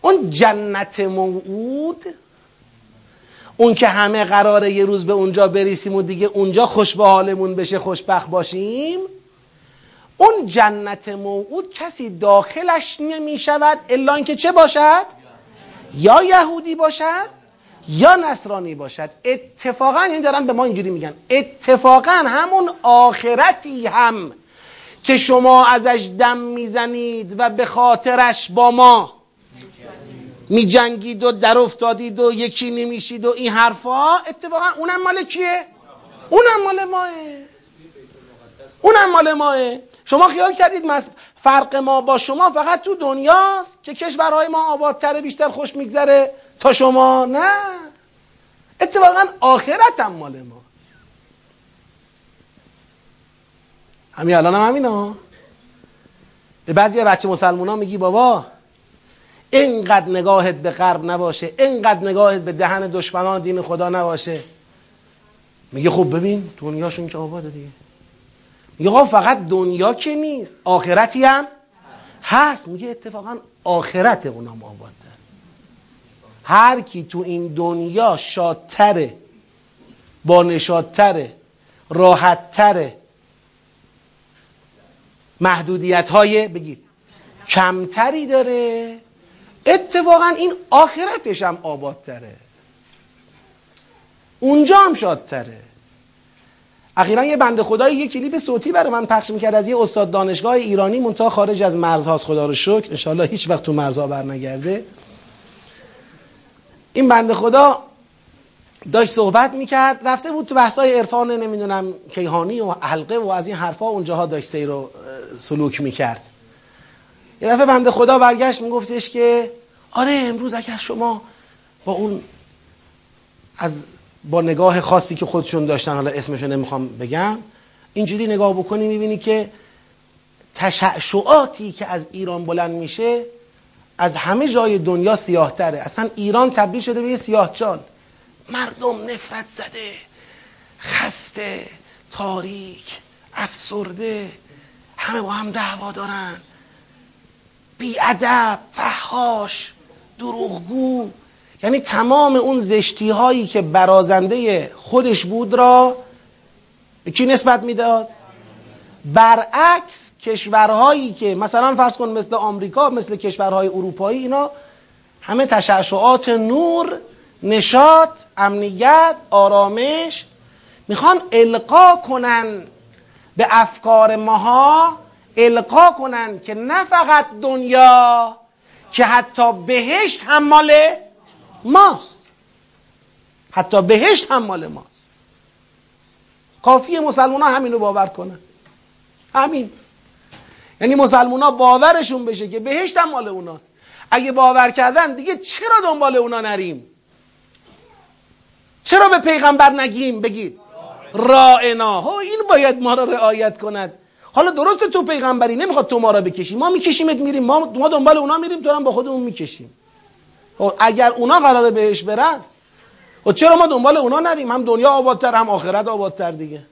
اون جنت موعود اون که همه قراره یه روز به اونجا بریسیم و دیگه اونجا خوش به حالمون بشه خوشبخت باشیم اون جنت موعود کسی داخلش نمی شود الا اینکه چه باشد؟ یا یهودی باشد یا نصرانی باشد. اتفاقا این دارن به ما اینجوری میگن. اتفاقا همون آخرتی هم که شما ازش دم می‌زنید و به خاطرش با ما میجنگید و در افتادید و یکی نمیشید و این حرفا اتفاقا اونم مال کیه؟ اونم مال ماه. اونم مال ماه. شما خیال کردید فرق ما با شما فقط تو دنیاست که کشورهای ما آبادتره بیشتر خوش میگذره. تا شما؟ نه. اتفاقا آخرت هم مال ما. همین الان هم همینا. به بعضی بچه مسلمان ها میگی بابا اینقدر نگاهت به غرب نباشه اینقدر نگاهت به دهن دشمنان دین خدا نباشه. میگه خب ببین دنیاشون که آباده دیگه. میگه فقط دنیا که نیست آخرتی هم هست. میگه اتفاقا آخرت اونم آباد هر کی تو این دنیا شادتره با نشادتره راحتتره. محدودیت های بگید کمتری داره. اتفاقا این آخرتش هم آبادتره. اونجا هم شادتره. اخیرا یه بنده خدایی یه کلیپ صوتی برای من پخش می‌کرد از یه استاد دانشگاه ایرانی منتها خارج از مرزهاست. خدا رو شکر انشالله هیچ وقت تو مرزها برنگرده. این بنده خدا داشت صحبت می‌کرد رفته بود تو بحثای عرفان نمی‌دونم کیهانی و حلقه و از این حرفا اونجاها داشت سیر رو سلوک می‌کرد. یه دفعه بنده خدا برگشت میگفتش که آره امروز اگر شما با اون از با نگاه خاصی که خودشون داشتن حالا اسمشو نمی‌خوام بگم اینجوری نگاه بکنی می‌بینی که تشعشعاتی که از ایران بلند میشه از همه جای دنیا سیاهتره. اصلا ایران تبدیل شده به یه سیاهچال مردم نفرت زده خسته تاریک افسرده. همه با هم دعوا دارن. بیادب فحاش دروغگو. یعنی تمام اون زشتی هایی که برازنده خودش بود را به کی نسبت می‌داد؟ برعکس کشورهایی که مثلا فرض کن مثل آمریکا مثل کشورهای اروپایی اینا همه تشعشعات نور نشاط امنیت آرامش می‌خوان القا کنن به افکار ماها القا کنن که نه فقط دنیا که حتی بهشت هم مال ماست. حتی بهشت هم مال ماست. کافی مسلمان ها همینو باور کنن. همین. یعنی مسلمان ها باورشون بشه که بهشت هم مال اوناست. اگه باور کردن دیگه چرا دنبال اونا نریم؟ چرا به پیغمبر نگیم؟ بگید. رائنا ها این باید ما را رعایت کند. حالا درست تو پیغمبری نمی‌خواد تو ما را بکشی. ما میکشیمت میریم. ما, ما دنبال اونا میریم تو هم با خودمون می‌کشیم. خب اگر اونا قراره بهش برن و خب چرا ما دنبال اونا نریم؟ هم دنیا آبادتر هم آخرت آبادتر دیگه.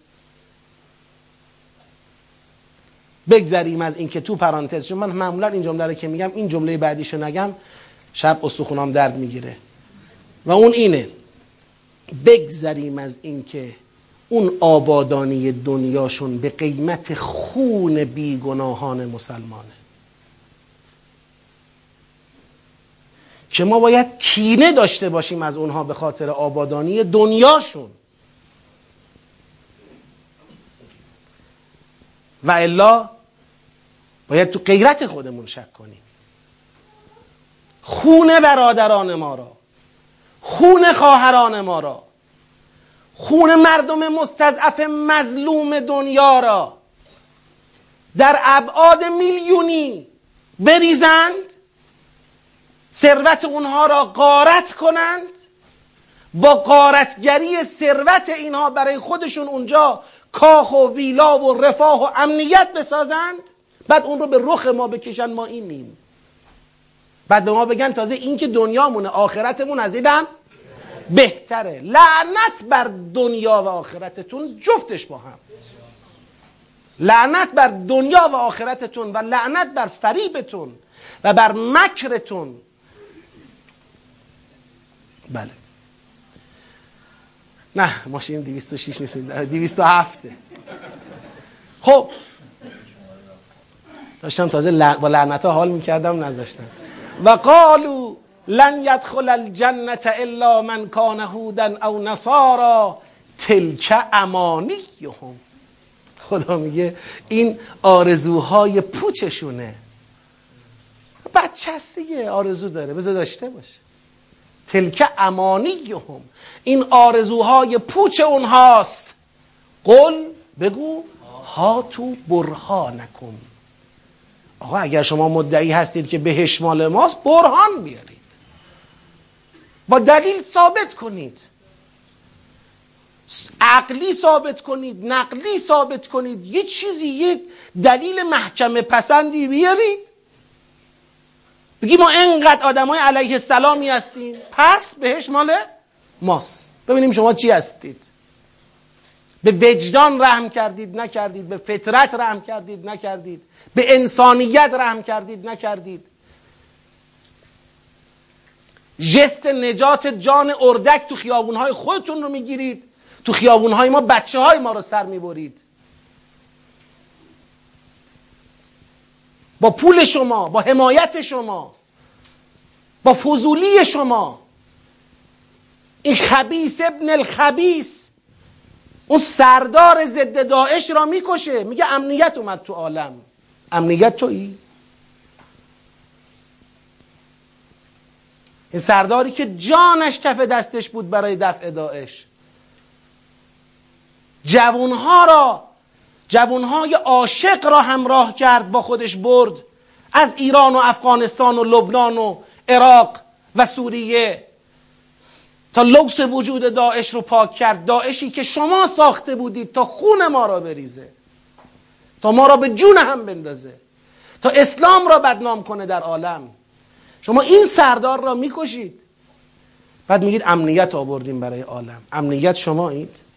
بگذریم از اینکه تو پرانتز چون من معمولا این جمله رو که میگم این جمله بعدیشو نگم شب استخونام درد می‌گیره. و اون اینه بگذریم از اینکه اون آبادانی دنیاشون به قیمت خون بیگناهان مسلمانه. که ما باید کینه داشته باشیم از اونها به خاطر آبادانی دنیاشون. و الا باید تو غیرت خودمون شک کنیم. خون برادران ما را خون خواهران ما را خون مردم مستضعف مظلوم دنیا را در ابعاد میلیونی بریزند ثروت اونها را قارت کنند با قارتگری ثروت اینها برای خودشون اونجا کاخ و ویلا و رفاه و امنیت بسازند بعد اون رو به رخ ما بکشن ما اینیم بعد به ما بگن تازه این که دنیامونه آخرتمون از اینم بهتره. لعنت بر دنیا و آخرتتون جفتش با هم. لعنت بر دنیا و آخرتتون و لعنت بر فریبتون و بر مکرتون. بله. نه ماشین 206 نیست 207 خب. داشتم تازه با لعنت ها حال می‌کردم نذاشتم. و قالو لن یدخل الجنه الا من کان هودا او نصارا تلک امانیهم خدا میگه این آرزوهای پوچشونه. بچه دیگه آرزو داره. بذار داشته باشه. تلک امانیهم. این آرزوهای پوچ اونهاست. قل بگو ها تو برهانکم. آقا اگر شما مدعی هستید که بهش مال ماست برهان بیارید. با دلیل ثابت کنید. عقلی ثابت کنید نقلی ثابت کنید. یه چیزی یک دلیل محکمه پسندی بیارید. بگی ما انقدر آدمای علیه السلامی هستیم. پس بهش مال ماست. ببینیم شما چی هستید. به وجدان رحم کردید نکردید. به فطرت رحم کردید نکردید. به انسانیت رحم کردید نکردید. جست نجات جان اردک تو خیابونهای خودتون رو می‌گیرید. تو خیابونهای ما بچه های ما رو سر می‌برید. با پول شما با حمایت شما با فضولی شما. این خبیس ابن الخبیس اون سردار ضد داعش را می‌کشه. میگه امنیت اومد تو عالم. امنیت تویی؟ این سرداری که جانش کف دستش بود برای دفع داعش. جوانها را جوانهای عاشق را همراه کرد با خودش برد. از ایران و افغانستان و لبنان و عراق و سوریه. تا لوس وجود داعش رو پاک کرد. داعشی که شما ساخته بودید تا خون ما را بریزه. تا ما را به جون هم بندازه. تا اسلام را بدنام کنه در عالم. شما این سردار را می‌کشید. بعد میگید امنیت آوردیم برای عالم. امنیت شما اید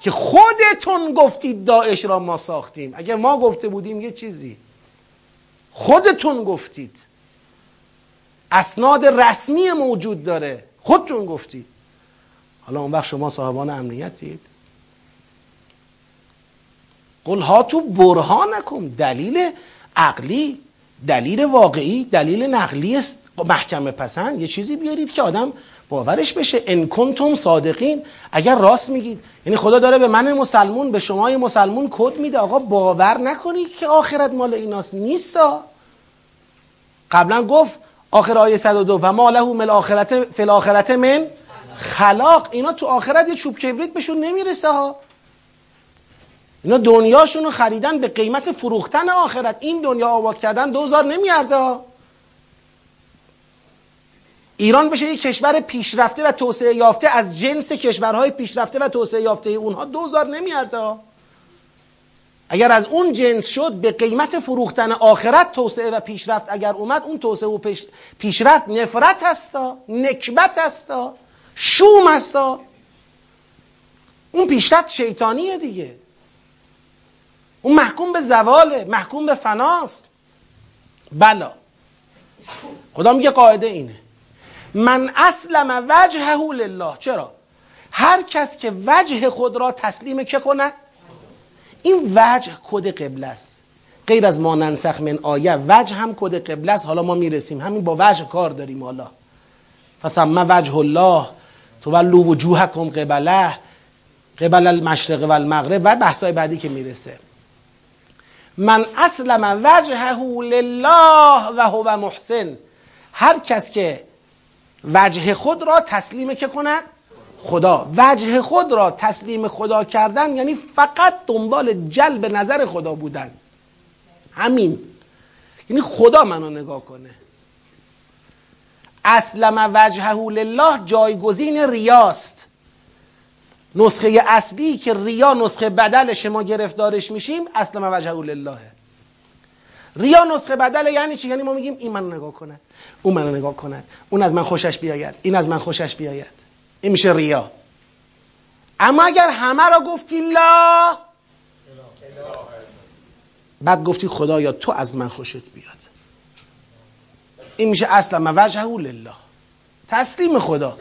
که خودتون گفتید داعش را ما ساختیم. اگر ما گفته بودیم یه چیزی. خودتون گفتید. اسناد رسمی موجود داره. خودتون گفتید. حالا اون وقت شما صاحبان امنیتید. قل ها تو برهان نکن دلیل عقلی دلیل واقعی دلیل نقلی محکمه پسند. یه چیزی بیارید که آدم باورش بشه ان کنتم صادقین. اگر راست میگید. یعنی خدا داره به من مسلمون به شما مسلمون کد میده. آقا باور نکنید که آخرت مال ایناست. نیستا. قبلا گفت آخر آیه 102 و ما له مل آخرت فی الاخرت من خلاق. اینا تو آخرت یه چوب کبریت بهشون نمی‌رسه ها. اینا دنیاشون رو خریدن به قیمت فروختن آخرت. این دنیا آباد کردن دوزار نمیارزه ها. ایران بشه یک کشور پیشرفته و توسعه یافته از جنس کشورهای پیشرفته و توسعه یافته اونها دوزار نمیارزه. اگر از اون جنس شد به قیمت فروختن آخرت توسعه و پیشرفت اگر اومد اون توسعه و پیشرفت نفرت هستا نکبت هستا شوم هستا اون پیشرفت شیطانیه دیگه. اون محکوم به زواله محکوم به فناست. بلا خدا میگه قاعده اینه. من اسلم وجهه لله. چرا؟ هر کس که وجه خود را تسلیم که کند؟ این وجه کد قبله است. غیر از ما ننسخ من آیه وجه هم کد قبله است. حالا ما می‌رسیم. همین با وجه کار داریم حالا. فثم وجه الله تولوا وجوهکم قبله قبل المشرق و المغرب و بحثای بعدی که می‌رسه. من اسلم وجهه لله و هو محسن. هر کس که وجه خود را تسلیم که کند؟ خدا. وجه خود را تسلیم خدا کردن یعنی فقط دنبال جلب نظر خدا بودن. همین. یعنی خدا منو نگاه کنه. اسلم وجهه لله جایگزین ریاست. نسخه اصلی که ریا نسخه بدل ما گرفتارش میشیم اسلم وجهه لله. ریا نسخه بدل یعنی چی؟ یعنی ما میگیم این منو نگاه کنه. اون منو نگاه کنه اون از من خوشش بیاید. این از من خوشش بیاید. این میشه ریا. اما اگر همه را گفتی لا بعد گفتی خدایا تو از من خوشت بیاد. این میشه اصلا من وجهه لله. تسلیم خدا.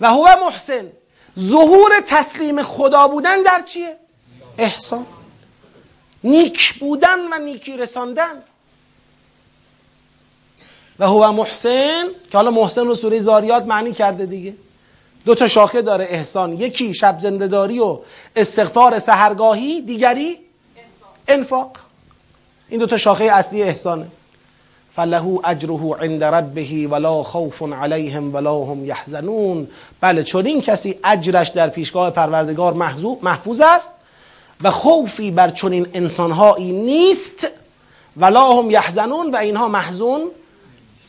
و هو محسن. ظهور تسلیم خدا بودن در چیه؟ احسان. نیک بودن و نیکی رساندن. و هو محسن که حالا محسن رو سوره زاریات معنی کرده دیگه. دو تا شاخه داره احسان. یکی شب زندهداری و استغفار سهرگاهی دیگری انفاق. این دو تا شاخه اصلی احسانه. فله اجره عند ربه ولا خوف علیهم ولا هم یحزنون. بله چون این کسی اجرش در پیشگاه پروردگار محفوظ است و خوفی بر چنین انسانهایی نیست ولا هم یحزنون و اینها محزون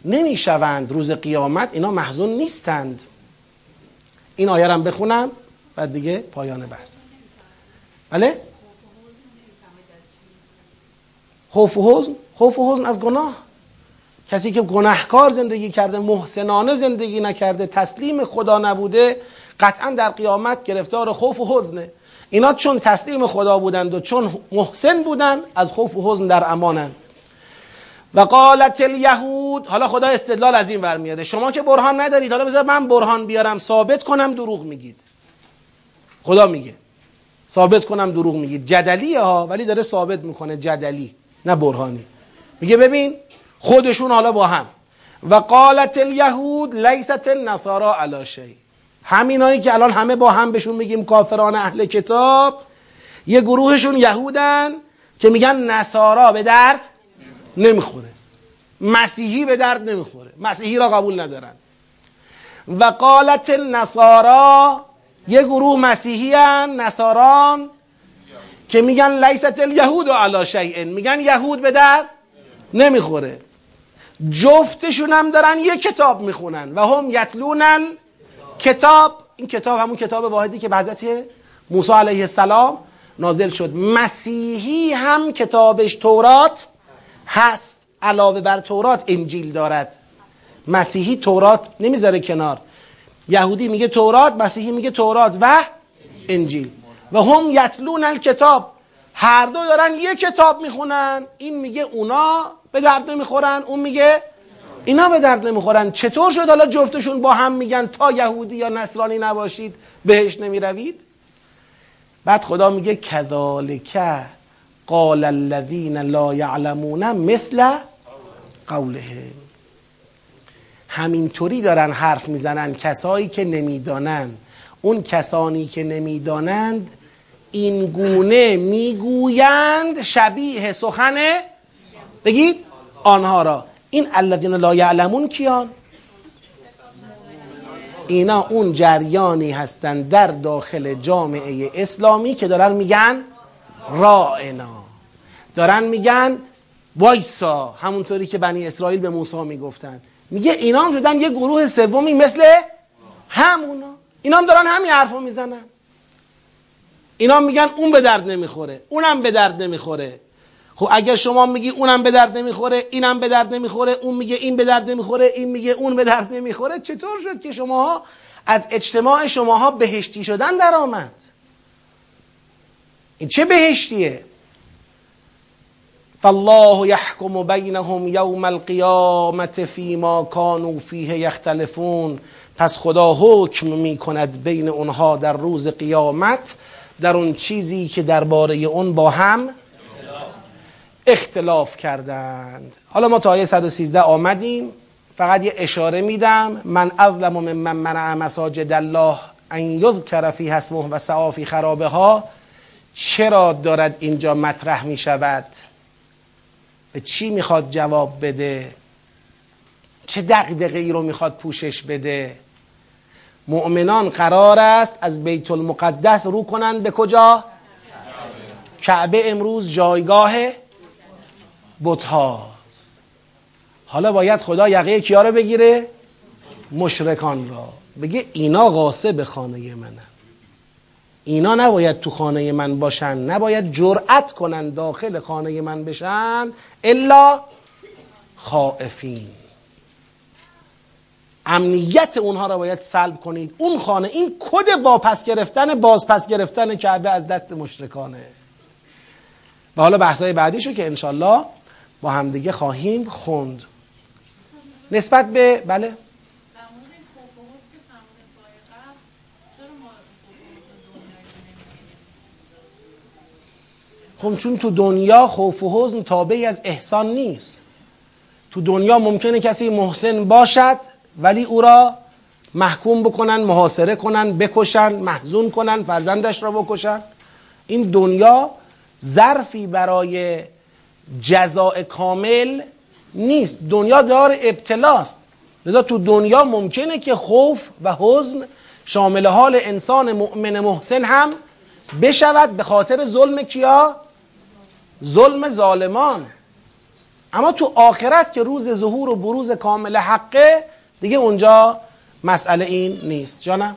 نمی‌شوند روز قیامت اینا محزون نیستند. این آیه هم بخونم بعد دیگه پایان بحث. بله؟ خوف و حزن؟ خوف و حزن از گناه. کسی که گناهکار زندگی کرده محسنانه زندگی نکرده تسلیم خدا نبوده قطعا در قیامت گرفتار خوف و حزنه. اینا چون تسلیم خدا بودند و چون محسن بودند از خوف و حزن در امانند. و قالت الیهود حالا خدا استدلال از این ور میاده شما که برهان ندارید حالا بذار من برهان بیارم ثابت کنم دروغ میگید. خدا میگه. ثابت کنم دروغ میگید. جدلیه ها ولی داره ثابت می‌کنه جدلی نه برهانی. میگه ببین خودشون حالا با هم. و قالت الیهود لیست النصارا علی شی. همینایی که الان همه با هم بهشون میگیم کافران اهل کتاب یه گروهشون یهودن که میگن نصارا به درد نمی‌خوره. مسیحی به درد نمی‌خوره. مسیحی را قبول ندارن. و قالت النصارا یه گروه مسیحی هن نصاران که میگن لیست الیهود علی شیء. میگن یهود به درد نمی‌خوره. جفتشون هم دارن یه کتاب می‌خونن و هم یتلونن کتاب. این کتاب همون کتاب واحدی که به حضرت موسی علیه السلام نازل شد. مسیحی هم کتابش تورات هست علاوه بر تورات انجیل دارد. مسیحی تورات نمی‌ذاره کنار. یهودی میگه تورات مسیحی میگه تورات و انجیل. و هم یتلون الکتاب. هر دو دارن یه کتاب می‌خونن. این میگه اونا به درد نمی‌خورن اون میگه اینا به درد نمی‌خورن. چطور شد حالا جفتشون با هم میگن تا یهودی یا نصرانی نباشید بهش نمی‌روید؟ بعد خدا میگه کذالک قال الذین لا یعلمون مثل قوله همینطوری دارن حرف می‌زنن کسایی که نمی‌دانن اون کسانی که نمی‌دانند این گونه می‌گویند شبیه سخن بگید آنها را. این الذین لا یعلمون کیان؟ اینا اون جریانی هستند در داخل جامعه اسلامی که دارن میگن رائنا. دارن میگن وایسا همونطوری که بنی اسرائیل به موسی می‌گفتن. میگه اینا هم شدن یه گروه سومی مثل همونا. اینا هم دارن همین حرفو می‌زنن. اینا میگن اون به درد نمی‌خوره اونم به درد نمی‌خوره. خب اگر شما میگی اونم به درد نمی‌خوره اینم به درد نمی‌خوره اون میگه این به درد نمی‌خوره این میگه اون به درد نمی‌خوره چطور شد که شماها از اجتماع شماها بهشتی شدن در آمد این چه بهشتیه؟ فالله یحکم بینهم یوم القیامت فیما کانوا فیه یختلفون. پس خدا حکم می کند بین اونها در روز قیامت در اون چیزی که درباره اون با هم اختلاف کردند. حالا ما تا آیه 113 آمدیم. فقط یه اشاره میدم. من اظلم من من منع مساجد الله ان یذکر فی اسمه و سعا فی خرابه ها چرا دارد اینجا مطرح می شود؟ به چی می‌خواد جواب بده؟ چه دقدقه ای رو می‌خواد پوشش بده؟ مؤمنان قرار است از بیت المقدس رو کنند. به کجا؟ کعبه امروز جایگاه بتهاست. حالا باید خدا یقه کیا رو بگیره؟ مشرکان را. بگه اینا غاصب خانه منن اینا نباید تو خانه من باشن نباید جرأت کنن داخل خانه من بشن الا خائفین. امنیت اونها را باید سلب کنید. اون خانه این کد با پس گرفتن باز پس گرفتن کعبه از دست مشرکانه. و حالا بحثای بعدیشو که انشالله با همدیگه خواهیم خوند. نسبت به بله؟ خب چون تو دنیا خوف و حزن تابعی از احسان نیست. تو دنیا ممکنه کسی محسن باشد ولی او را محکوم بکنن محاصره کنن بکشن محزون کنن فرزندش را بکشن. این دنیا ظرفی برای جزاء کامل نیست. دنیا دار ابتلاست. لذا تو دنیا ممکنه که خوف و حزن شامل حال انسان مؤمن محسن هم بشود به خاطر ظلم کیا؟ ظلم ظالمان. اما تو آخرت که روز ظهور و بروز کامل حقه دیگه اونجا مسئله این نیست. جانم.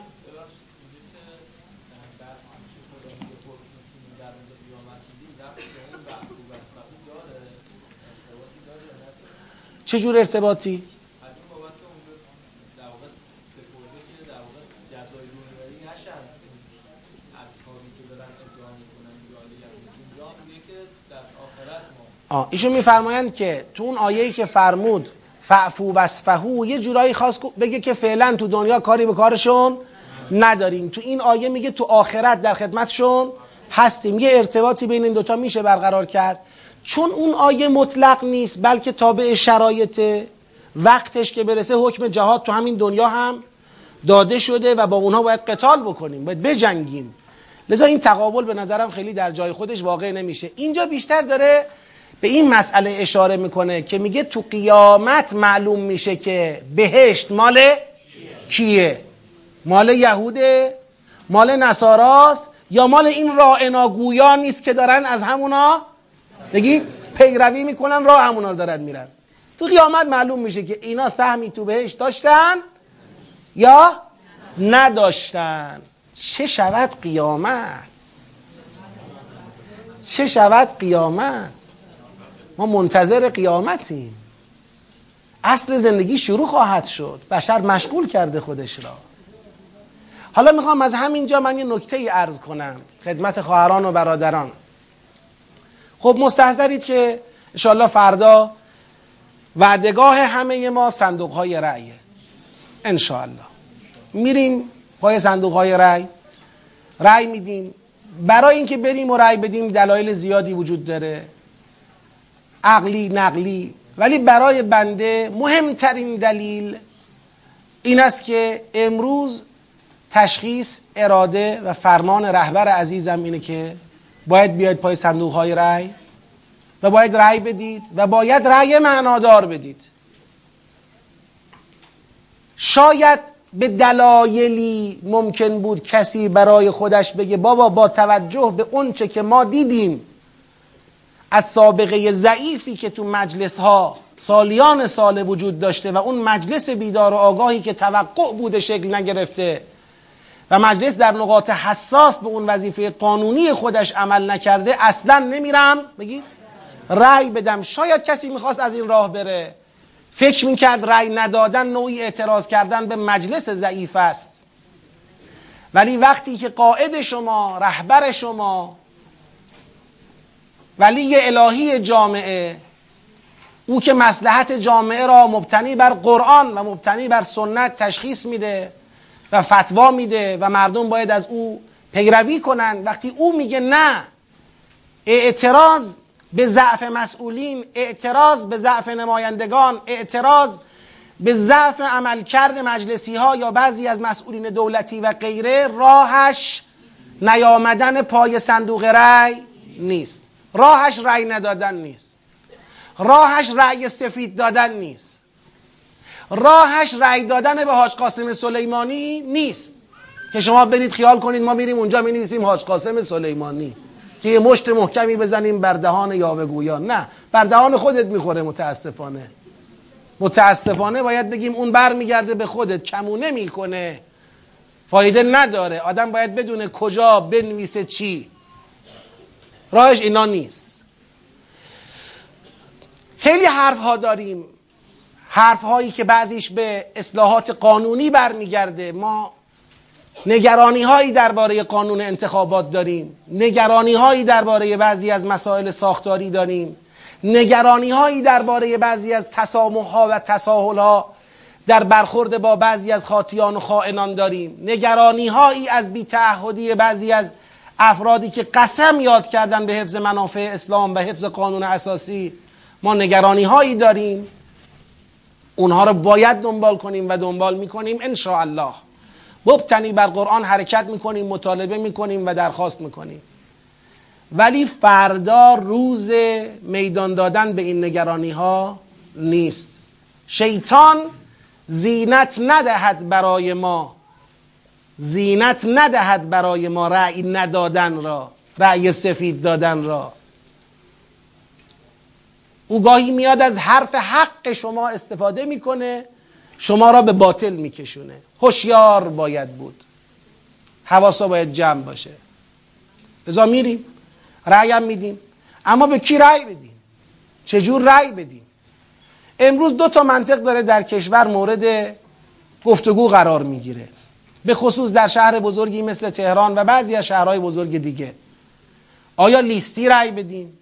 چه جور ارتباطی؟ آه ایشون میفرمایند که تو اون آیه‌ای که فرمود فعفو وصفهو یه جورایی خاص بگه که فعلا تو دنیا کاری به کارشون نداریم. تو این آیه میگه تو آخرت در خدمتشون هستیم. یه ارتباطی بین این دوتا میشه برقرار کرد. چون اون آیه مطلق نیست بلکه تابع شرایط وقتش که برسه حکم جهاد تو همین دنیا هم داده شده و با اونها باید قتال بکنیم باید بجنگیم. لذا این تقابل به نظرم خیلی در جای خودش واقع نمیشه. اینجا بیشتر داره به این مسئله اشاره می‌کنه که میگه تو قیامت معلوم میشه که بهشت مال کیه؟ مال یهوده؟ مال نصاراست؟ یا مال این رائناگویان نیست که دارن از همونا؟ بگید پیروی می‌کنن راه همونا رو دارن میرن. تو قیامت معلوم میشه که اینا سهمی تو بهشت داشتن یا نداشتن. چه شود قیامت؟ چه شود قیامت؟ ما منتظر قیامتیم. اصل زندگی شروع خواهد شد. بشر مشغول کرده خودش را. حالا می‌خوام از همینجا من یه نکته ای عرض کنم. خدمت خواهران و برادران. خب مستحضرید که انشاءالله فردا وعدگاه همه ما صندوق های رأیه. انشاءالله. میریم پای صندوق های رأی. رأی میدیم. برای اینکه بریم و رأی بدیم دلایل زیادی وجود داره. عقلی نقلی. ولی برای بنده مهمترین دلیل این است که امروز تشخیص اراده و فرمان رهبر عزیزم اینه که باید بیاید پای صندوق های رأی و باید رأی بدید و باید رأی معنادار بدید. شاید به دلایلی ممکن بود کسی برای خودش بگه بابا با توجه به اونچه که ما دیدیم از سابقه ضعیفی که تو مجلس ها سالیان سال وجود داشته و اون مجلس بیدار و آگاهی که توقع بوده شکل نگرفته و مجلس در نقاط حساس به اون وظیفه قانونی خودش عمل نکرده اصلا نمیرم. بگید. رأی بدم. شاید کسی می‌خواست از این راه بره. فکر می‌کرد رأی ندادن نوعی اعتراض کردن به مجلس ضعیف است. ولی وقتی که قائد شما رهبر شما ولی الهی جامعه. او که مسلحت جامعه را مبتنی بر قرآن و مبتنی بر سنت تشخیص میده و فتوا میده و مردم باید از او پیروی کنن. وقتی او میگه نه اعتراض به ضعف مسئولین اعتراض به ضعف نمایندگان اعتراض به ضعف عملکرد مجلسی ها یا بعضی از مسئولین دولتی و غیره راهش نیامدن پای صندوق رأی نیست. راهش رأی ندادن نیست. راهش رأی سفید دادن نیست. راهش رأی دادن به حاج قاسم سلیمانی نیست. که شما برید خیال کنید ما میریم اونجا می نویسیم حاج قاسم سلیمانی. که یه مشت محکمی بزنیم بر دهان یاوه نه بر دهان خودت می‌خوره متاسفانه. متاسفانه باید بگیم اون بر میگرده به خودت کمونه می‌کنه. فایده نداره. آدم باید بدونه کجا بنویسه چی. راهش اینا نیست. خیلی حرف ها داریم. حرف هایی که بعضیش به اصلاحات قانونی برمیگرده. ما نگرانی هایی درباره قانون انتخابات داریم. نگرانی هایی درباره بعضی از مسائل ساختاری داریم. نگرانی هایی درباره بعضی از تسامح ها و تساهل ها در برخورد با بعضی از خاطیان و خائنان داریم. نگرانی هایی از بیتعهدی بعضی از افرادی که قسم یاد کردن به حفظ منافع اسلام و حفظ قانون اساسی ما نگرانی هایی داریم اونها رو باید دنبال کنیم و دنبال می‌کنیم ان الله مبتنی بر قرآن حرکت می‌کنیم مطالبه می‌کنیم و درخواست می‌کنیم. ولی فردا روز میدان دادن به این نگرانی ها نیست. شیطان زینت ندهد برای ما. زینت ندهد برای ما رأی ندادن را رأی سفید دادن را. او گاهی میاد از حرف حق شما استفاده می‌کنه شما را به باطل میکشونه. هوشیار باید بود. حواسا باید جمع باشه. لذا میریم رأی هم میدیم. اما به کی رأی بدیم؟ چجور رأی بدیم؟ امروز دو تا منطق داره در کشور مورد گفتگو قرار می‌گیره. به خصوص در شهر بزرگی مثل تهران و بعضی از شهرهای بزرگ دیگه. آیا لیستی رأی بدیم؟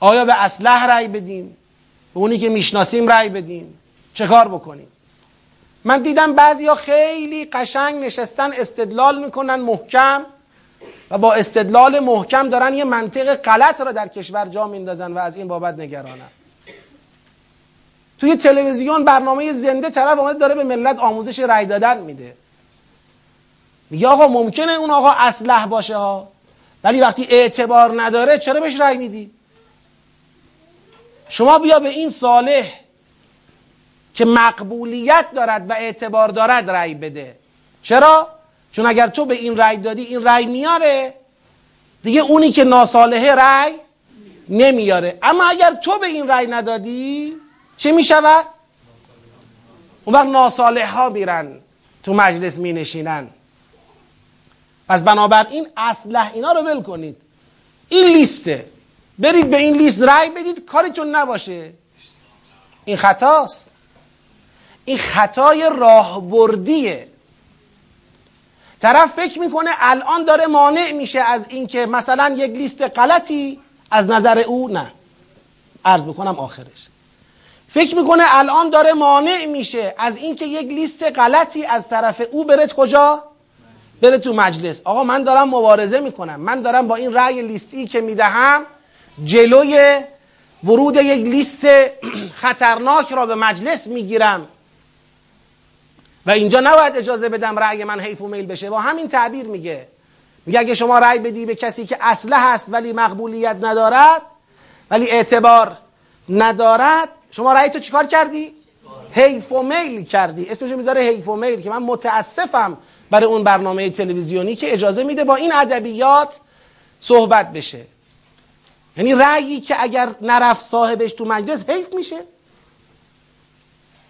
آیا به اسلح رأی بدیم؟ به اونی که می‌شناسیم رأی بدیم؟ چه کار بکنیم؟ من دیدم بعضیا خیلی قشنگ نشستن استدلال می‌کنن محکم و با استدلال محکم دارن یه منطق غلط را در کشور جا میندازن و از این بابت نگرانن. توی تلویزیون برنامه زنده طرف آمده داره به ملت آموزش رأی دادن میده. میگه آقا ممکنه اون آقا اسلح باشه ها. ولی وقتی اعتبار نداره چرا بهش رأی میدی؟ شما بیا به این صالح که مقبولیت دارد و اعتبار دارد رأی بده. چرا؟ چون اگر تو به این رأی دادی این رأی میاره. دیگه اونی که ناصالحه رأی نمیاره. اما اگر تو به این رأی ندادی چه می‌شود؟ اون وقت ناصالح ها میرن تو مجلس می نشینن پس بنابراین اسلح اینا رو ول کنید. این لیسته. برید به این لیست رأی بدید کاریتون نباشه. این خطاست. این خطای راهبردیه. طرف فکر می‌کنه الان داره مانع میشه از اینکه مثلا یک لیست غلطی از نظر او نه. عرض بکنم آخرش. فکر می‌کنه الان داره مانع میشه از اینکه یک لیست غلطی از طرف او برد کجا؟ بره تو مجلس. آقا من دارم مبارزه می‌کنم. من دارم با این رأی لیستی که می‌دهم جلوی ورود یک لیست خطرناک را به مجلس می‌گیرم. و اینجا نباید اجازه بدم رأی من حیف و میل بشه. با همین تعبیر میگه. میگه اگه شما رأی بدی به کسی که اصله هست ولی مقبولیت ندارد ولی اعتبار ندارد شما رأی تو چیکار کردی؟ حیف و میل کردی. اسمشو می‌ذاره حیف و میل که من متاسفم برای اون برنامه تلویزیونی که اجازه میده با این ادبیات صحبت بشه. یعنی رأیی که اگر نرفت صاحبش تو مجلس حیف میشه.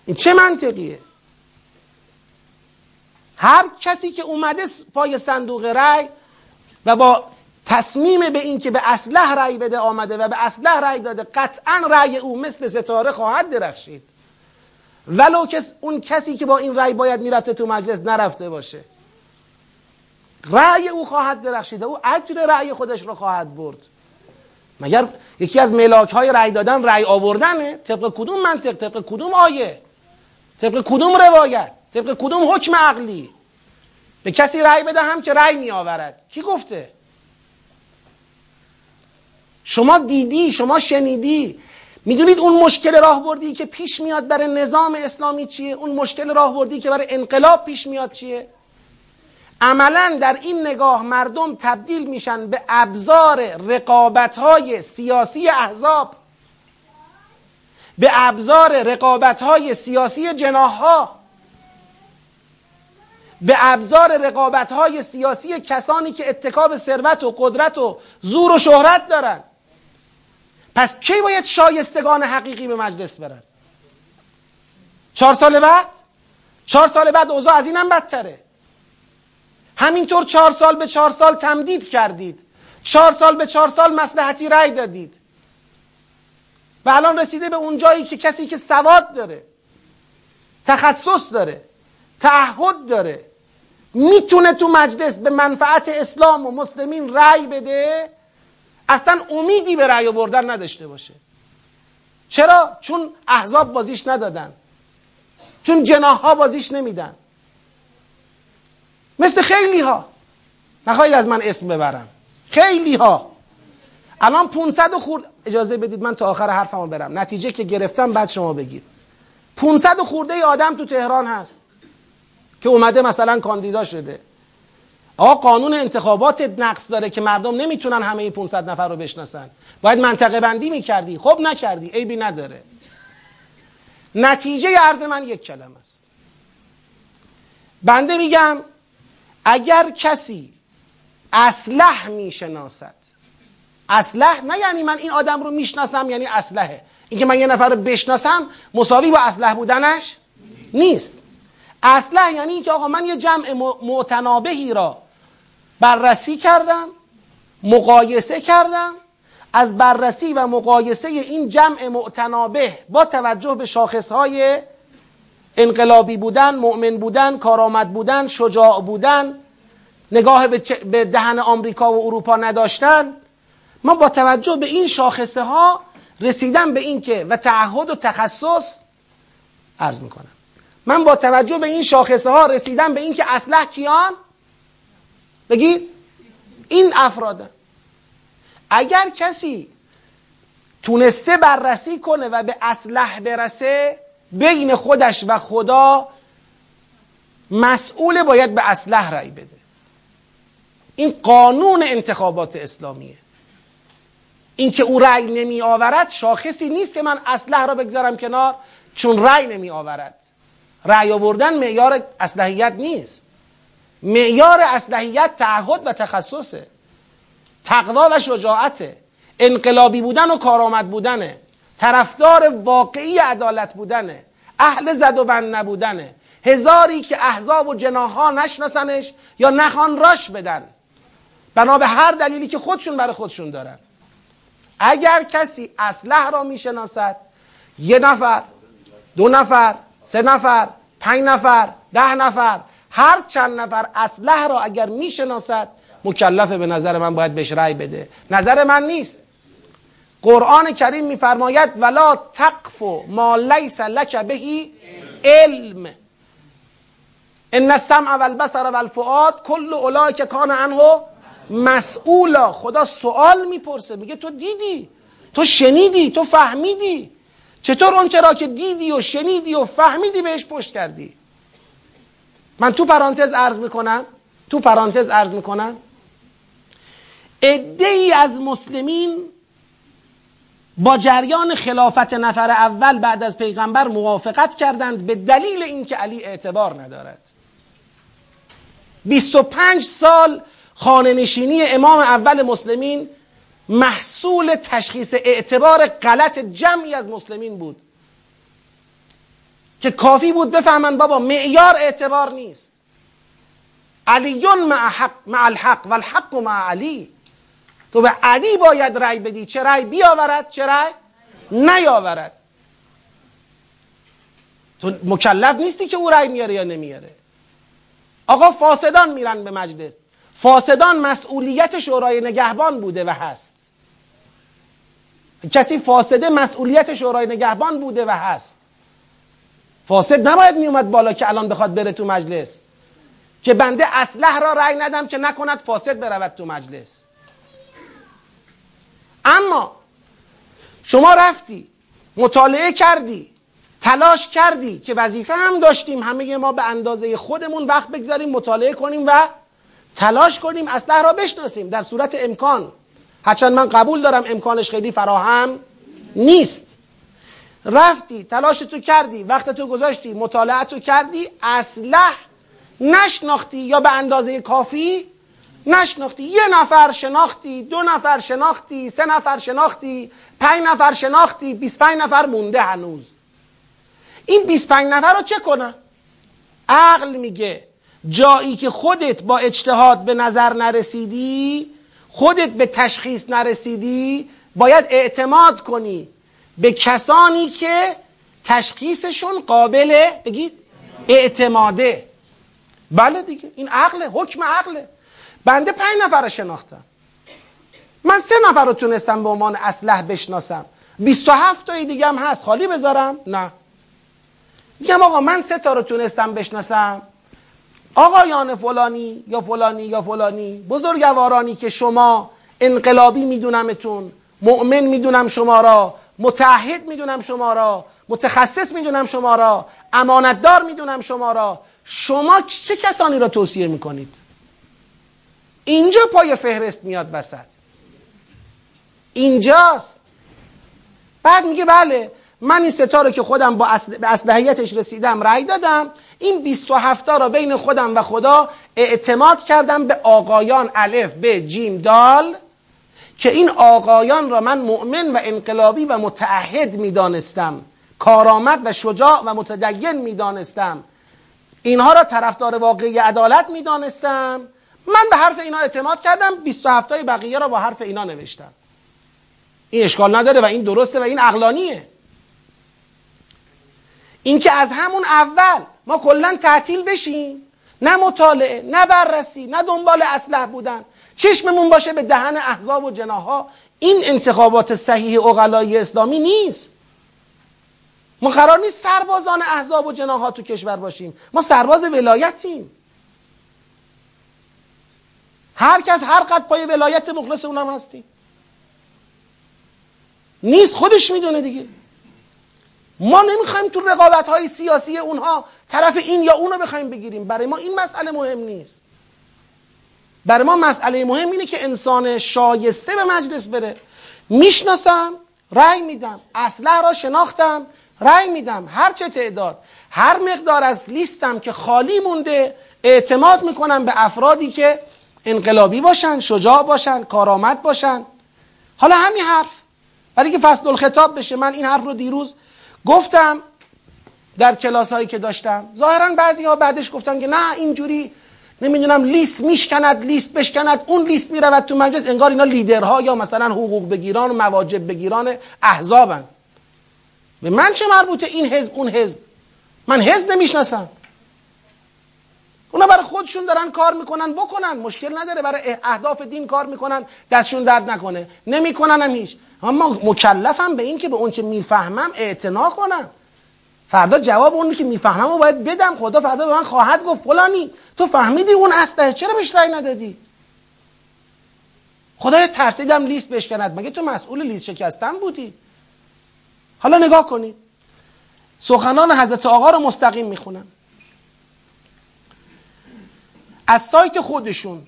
این چه منطقیه؟ هر کسی که اومده پای صندوق رأی و با تصمیم به این که به اسلح رأی بده آمده و به اسلح رأی داده قطعا رأی او مثل ستاره خواهد درخشید. ولو که اون کسی که با این رأی باید می‌رفته تو مجلس نرفته باشه. رأی او خواهد درخشید او اجر رأی خودش رو خواهد برد. مگر یکی از ملاک های رأی دادن رأی آوردنه؟ طبق کدوم منطق؟ طبق کدوم آیه؟ طبق کدوم روایت؟ طبق کدوم حکم عقلی؟ به کسی رأی بدهم که رأی می آورد کی گفته؟ شما دیدی شما شنیدی. می‌دونید اون مشکل راهبردی که پیش میاد برای نظام اسلامی چیه؟ اون مشکل راهبردی که برای انقلاب پیش میاد چیه؟ عملا در این نگاه مردم تبدیل میشن به ابزار رقابت های سیاسی احزاب. به ابزار رقابت های سیاسی جناح ها به ابزار رقابت های سیاسی کسانی که اتکاب ثروت و قدرت و زور و شهرت دارن. پس کی باید شایستگان حقیقی به مجلس برن؟ چهار سال بعد؟ چهار سال بعد اوضاع از اینم بدتره. همینطور چهار سال به چهار سال تمدید کردید. چهار سال به چهار سال مسلحتی رأی دادید. و الان رسیده به اون جایی که کسی که سواد داره تخصص داره تعهد داره می‌تونه تو مجلس به منفعت اسلام و مسلمین رأی بده اصلا امیدی به رأی آوردن نداشته باشه. چرا؟ چون احزاب بازیش ندادن. چون جناح بازیش نمیدن. مثل خیلی ها نخواهید از من اسم ببرم. خیلی ها الان 500 خورد. اجازه بدید من تا آخر حرفمو برم. نتیجه که گرفتم بعد شما بگید. 500 خورده ای آدم تو تهران هست. که اومده مثلا کاندیدا شده. آقا قانون انتخابات نقص داره که مردم نمی‌تونن همه 500 نفر رو بشناسن. باید منطقه بندی می‌کردی. خب نکردی. عیبی نداره. نتیجه عرض من یک کلم است. بنده میگم اگر کسی اسلح می‌شناسد اسلح نه یعنی من این آدم رو می‌شناسم یعنی اسلحه. اینکه من یه نفر رو بشناسم مساوی با اسلح بودنش نیست. اسلح یعنی اینکه آقا من یه جمع معتنابهی را بررسی کردم مقایسه کردم. از بررسی و مقایسه این جمع معتنابه با توجه به شاخصهای انقلابی بودن مؤمن بودن کارآمد بودن شجاع بودن نگاه به دهن آمریکا و اروپا نداشتن. من با توجه به این شاخصه ها رسیدم به این که و تعهد و تخصص عرض می‌کنم. من با توجه به این شاخصه ها رسیدم به این که اسلح کیان؟ بگید این افراده. اگر کسی تونسته بررسی کنه و به اسلح برسه بین خودش و خدا مسئول باید به اسلح رأی بده. این قانون انتخابات اسلامیه. اینکه او رأی نمی آورد شاخصی نیست که من اسلح را بگذارم کنار چون رأی نمی آورد. رأی آوردن معیار اسلحیت نیست. معیار اسلحیت تعهد و تخصصه. تقوا و شجاعته. انقلابی بودن و کارآمد بودنه. طرفدار واقعی عدالت بودنه. اهل زد و بند نبودنه. هزاری که احزاب و جناها نشناسنش یا نخوان راش بدن. بنا به هر دلیلی که خودشون برای خودشون دارن. اگر کسی اسلح را می‌شناسد یه نفر دو نفر سه نفر پنج نفر ده نفر هر چند نفر اسلح را اگر می‌شناسد مکلفه به نظر من باید بهش رأی بده. نظر من نیست. قرآن کریم میفرماید ولا تقف ما لیس لک بهی علم. ان السمع والبصر والفؤاد کل اولئک کان عنه مسئولا. خدا سوال می‌پرسه میگه تو دیدی؟ تو شنیدی؟ تو فهمیدی؟ چطور اون چرا که دیدی و شنیدی و فهمیدی بهش پشت کردی؟ من تو پرانتز عرض می‌کنم تو پرانتز عرض می‌کنم. ای از مسلمین با جریان خلافت نفر اول بعد از پیغمبر موافقت کردند به دلیل اینکه علی اعتبار ندارد. 25 سال خانه نشینی امام اول مسلمین محصول تشخیص اعتبار غلط جمعی از مسلمین بود. که کافی بود بفهمن بابا معیار اعتبار نیست. علی مع, حق مع الحق و الحق مع علی. تو به علی باید رأی بدی چه رأی بیاورد چه رأی نیاورد. تو مکلف نیستی که او رأی میاره یا نمیاره. آقا فاسدان میرن به مجلس. فاسدان مسئولیت شورای نگهبان بوده و هست. کسی فاسده مسئولیت شورای نگهبان بوده و هست. فاسد نباید میومد بالا که الان بخواد بره تو مجلس. که بنده اسلح را رأی ندم که نکند فاسد برود تو مجلس. اما شما رفتی مطالعه کردی تلاش کردی که وظیفه هم داشتیم همه ما به اندازه خودمون وقت بگذاریم مطالعه کنیم و تلاش کنیم اسلح را بشناسیم. در صورت امکان هرچند من قبول دارم امکانش خیلی فراهم نیست. رفتی تلاش تو کردی وقت تو گذاشتی مطالعه تو کردی اسلح نشناختی یا به اندازه کافی نشناختی. یه نفر شناختی دو نفر شناختی سه نفر شناختی پنج نفر شناختی 25 نفر مونده هنوز. این 25 نفر رو چه کنه؟ عقل میگه جایی که خودت با اجتهاد به نظر نرسیدی خودت به تشخیص نرسیدی باید اعتماد کنی. به کسانی که تشخیصشون قابل بگید اعتماده. بله دیگه این عقله حکم عقله. بنده پنج نفر شناختم. من سه نفر رو تونستم به عنوان اسلح بشناسم. 27 تایی دیگه هم هست. خالی بذارم؟ نه. میگم آقا من سه تا رو تونستم بشناسم. آقایان فلانی یا فلانی یا فلانی بزرگوارانی که شما انقلابی میدونمتون مؤمن می‌دونم شما را متحد می‌دونم شما را متخصص می‌دونم شما را امانتدار می‌دونم شما را. شما چه کسانی را توصیه می‌کنید؟ اینجا پای فهرست میاد وسط. اینجاست. بعد میگه بله من این ستاره که خودم با اصل... به اصلحیتش رسیدم رأی دادم. این 27 را بین خودم و خدا اعتماد کردم به آقایان الف به جیم دال. که این آقایان را من مؤمن و انقلابی و متعهد می‌دانستم. کارآمد و شجاع و متدین می‌دانستم. اینها را طرفدار واقعی عدالت می‌دانستم. من به حرف اینا اعتماد کردم 27 تای بقیه را با حرف اینا نوشتم. این اشکال نداره و این درسته و این عقلانیه. اینکه از همون اول ما کلا تعطیل بشیم نه مطالعه نه بررسی نه دنبال اسلح بودن. چشممون باشه به دهن احزاب و جناها. این انتخابات صحیح اقلای اسلامی نیست. ما قرار نیست سربازان احزاب و جناها تو کشور باشیم. ما سرباز ولایتیم. هر کس هر قد پای ولایت مخلص اونم هستیم. نیست خودش می‌دونه دیگه. ما نمی‌خوایم تو رقابت های سیاسی اونها طرف این یا اونو بخوایم بگیریم. برای ما این مسئله مهم نیست. برای ما مسئله مهم اینه که انسان شایسته به مجلس بره. می‌شناسم رأی میدم اسلحه را شناختم رأی میدم هر چه تعداد هر مقدار از لیستم که خالی مونده اعتماد می‌کنم به افرادی که انقلابی باشن شجاع باشن کارآمد باشن. حالا همین حرف برای که فصل الخطاب بشه من این حرف رو دیروز گفتم در کلاس هایی که داشتم. ظاهرا بعضی ها بعدش گفتن که نه اینجوری نمی‌دونم لیست میشکند لیست بشکند. اون لیست می‌رود تو مجلس انگار اینا لیدرها یا مثلا حقوق بگیران و مواجب بگیران احزابن. به من چه مربوطه این حزب اون حزب؟ من حزب نمی‌شناسم. اونا برای خودشون دارن کار می‌کنن بکنن. مشکل نداره برای اهداف دین کار می‌کنن دستشون درد نکنه. نمی‌کنن هم هیچ. اما مکلفم به این که به اون چه می‌فهمم اعتنا کنم. فردا جواب اونی که می‌فهمم رو باید بدم. خدا فردا به من خواهد گفت فلانی تو فهمیدی اون اسلحه چرا بهش رأی ندادی؟ خدای ترسیدم لیست بشکند. مگه تو مسئول لیست شکستن بودی؟ حالا نگاه کنید. سخنان حضرت آقا رو مستقیم می‌خونم. از سایت خودشون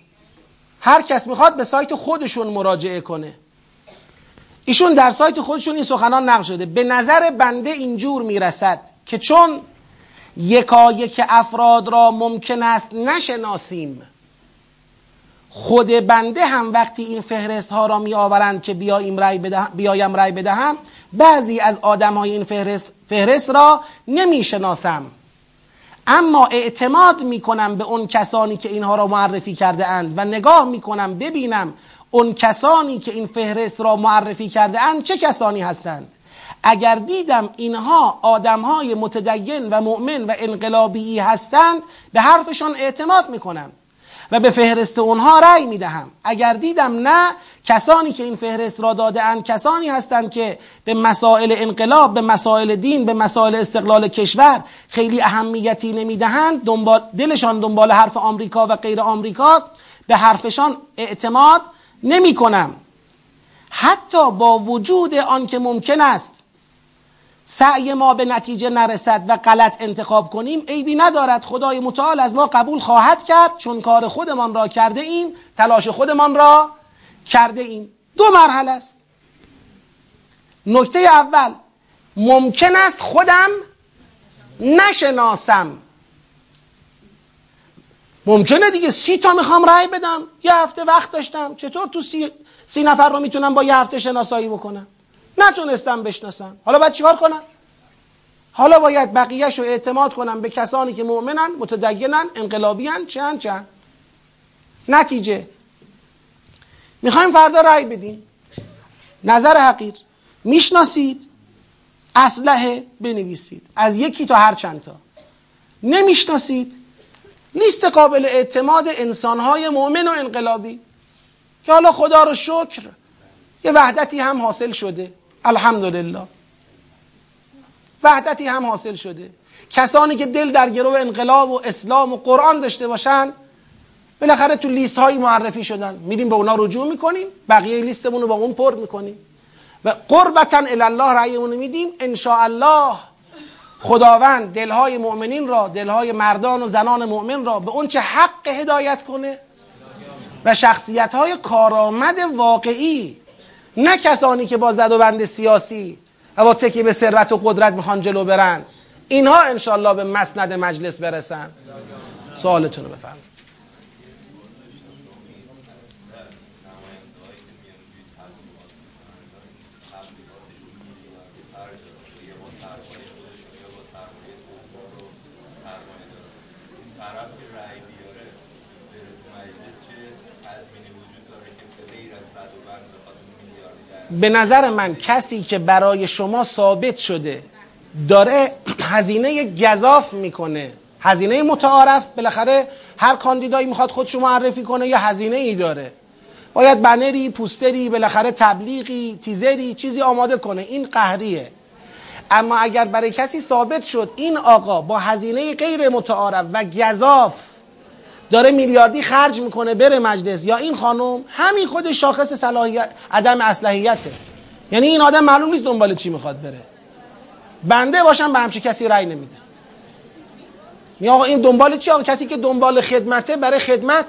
هر کس می‌خواد به سایت خودشون مراجعه کنه. ایشون در سایت خودشون این سخنان نقل شده. به نظر بنده اینجور می‌رسد. که چون یکایک افراد را ممکن است نشناسیم خود بنده هم وقتی این فهرست ها را می آورند که بیایم رای بیایم رای بدهم بعضی از آدم های این فهرست, فهرست را نمی شناسم اما اعتماد می کنم به اون کسانی که اینها را معرفی کرده اند و نگاه می کنم ببینم اون کسانی که این فهرست را معرفی کرده اند چه کسانی هستند. اگر دیدم اینها آدمهای متدین و مؤمن و انقلابی هستند به حرفشان اعتماد می‌کنم و به فهرست اونها رأی می‌دهم. اگر دیدم نه کسانی که این فهرست را داده اند کسانی هستند که به مسائل انقلاب به مسائل دین به مسائل استقلال کشور خیلی اهمیتی نمی‌دهند دنبال دلشان دنبال حرف آمریکا و غیر آمریکاست به حرفشان اعتماد نمی کنم حتی با وجود آن که ممکن است سعی ما به نتیجه نرسد و غلط انتخاب کنیم عیبی ندارد. خدای متعال از ما قبول خواهد کرد چون کار خودمان را کرده ایم تلاش خودمان را کرده ایم. دو مرحله است. نکته اول ممکن است خودم نشناسم. ممکنه دیگه سی تا می‌خوام رأی بدم. یه هفته وقت داشتم. چطور تو سی, سی نفر رو می‌تونم با یه هفته شناسایی بکنم؟ نتونستم بشناسم. حالا باید چیکار کنم؟ حالا باید بقیهش رو اعتماد کنم به کسانی که مؤمنن متدینن انقلابیان چند چند. نتیجه. می‌خوایم فردا رأی بدیم. نظر حقیر. می‌شناسید؟ اسلحه بنویسید. از یکی تا هر چند تا. نمی‌شناسید؟ نیست قابل اعتماد انسانهای مؤمن و انقلابی. که حالا خدا رو شکر یه وحدتی هم حاصل شده. الحمدلله. وحدتی هم حاصل شده. کسانی که دل در گرو انقلاب و اسلام و قرآن داشته باشن بالاخره تو لیست هایی معرفی شدن. میریم به اونا رجوع می‌کنیم بقیه لیستمون رو با اون پر می‌کنیم. و قربتا الله رأیمون میدیم. ان الله خداوند دلهای مؤمنین را دلهای مردان و زنان مؤمن را به اون چه حق هدایت کنه و شخصیت های کارآمد واقعی نه کسانی که با زد و بند سیاسی و با تکی به ثروت و قدرت می‌خوان جلو برن. اینها انشالله به مسند مجلس برسن. سوالتون رو بفرمایید. به نظر من کسی که برای شما ثابت شده داره هزینه گذاف می‌کنه هزینه متعارف بالاخره هر کاندیدایی می‌خواد خودشو معرفی کنه یا هزینه ای داره. باید بنری پوستری بالاخره تبلیغی تیزری چیزی آماده کنه. این قهریه. اما اگر برای کسی ثابت شد این آقا با هزینه غیر متعارف و گذاف داره میلیاردی خرج می‌کنه بره مجلس. یا این خانم همین خود شاخص صلاحیت عدم اصلاحیته. یعنی این آدم معلوم نیست دنبال چی می‌خواد بره. بنده باشم به همچی کسی رأی نمیده. می آقا این دنبال چی آقا؟ کسی که دنبال خدمته برای خدمت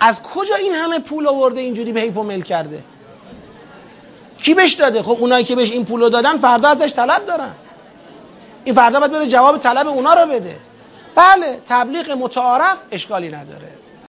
از کجا این همه پول آورده اینجوری به حیف و مل کرده؟ کی بهش داده؟ خب اونایی که بهش این پولو دادن فردا ازش طلب دارن. این فردا باید بره جواب طلب اونا رو بده. بله تبلیغ متعارف اشکالی نداره.